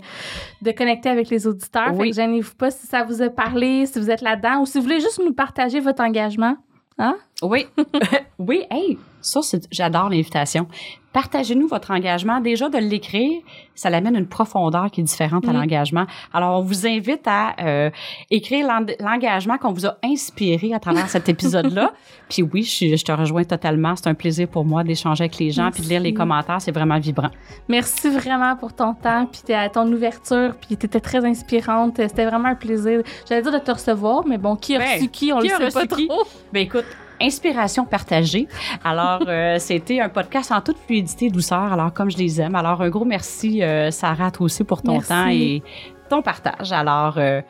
de connecter avec les auditeurs. Fait que gênez-vous pas si ça vous a parlé, si vous êtes là-dedans ou si vous voulez juste nous partager votre engagement. Hein? Oui. oui, hey, ça, j'adore l'invitation. Partagez-nous votre engagement. Déjà, de l'écrire, ça l'amène une profondeur qui est différente à l'engagement. Alors, on vous invite à euh, écrire l'en- l'engagement qu'on vous a inspiré à travers cet épisode-là. puis oui, je, je te rejoins totalement. C'est un plaisir pour moi d'échanger avec les gens puis de lire les Merci. commentaires. C'est vraiment vibrant. Merci vraiment pour ton temps, puis ta- ton ouverture, puis t'étais très inspirante. C'était vraiment un plaisir. J'allais dire de te recevoir, mais bon, qui a Ben, reçu qui, on qui le sait pas qui? trop. Ben écoute, inspiration partagée. Alors, euh, c'était un podcast en toute fluidité, douceur. Alors, comme je les aime. Alors, un gros merci, euh, Sarah, toi aussi pour ton Merci. temps et ton partage. Alors, euh,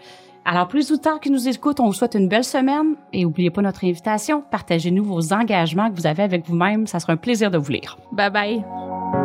alors, plus ou tard qui nous écoutent, on vous souhaite une belle semaine et n'oubliez pas notre invitation. Partagez-nous vos engagements que vous avez avec vous-même. Ça sera un plaisir de vous lire. Bye bye.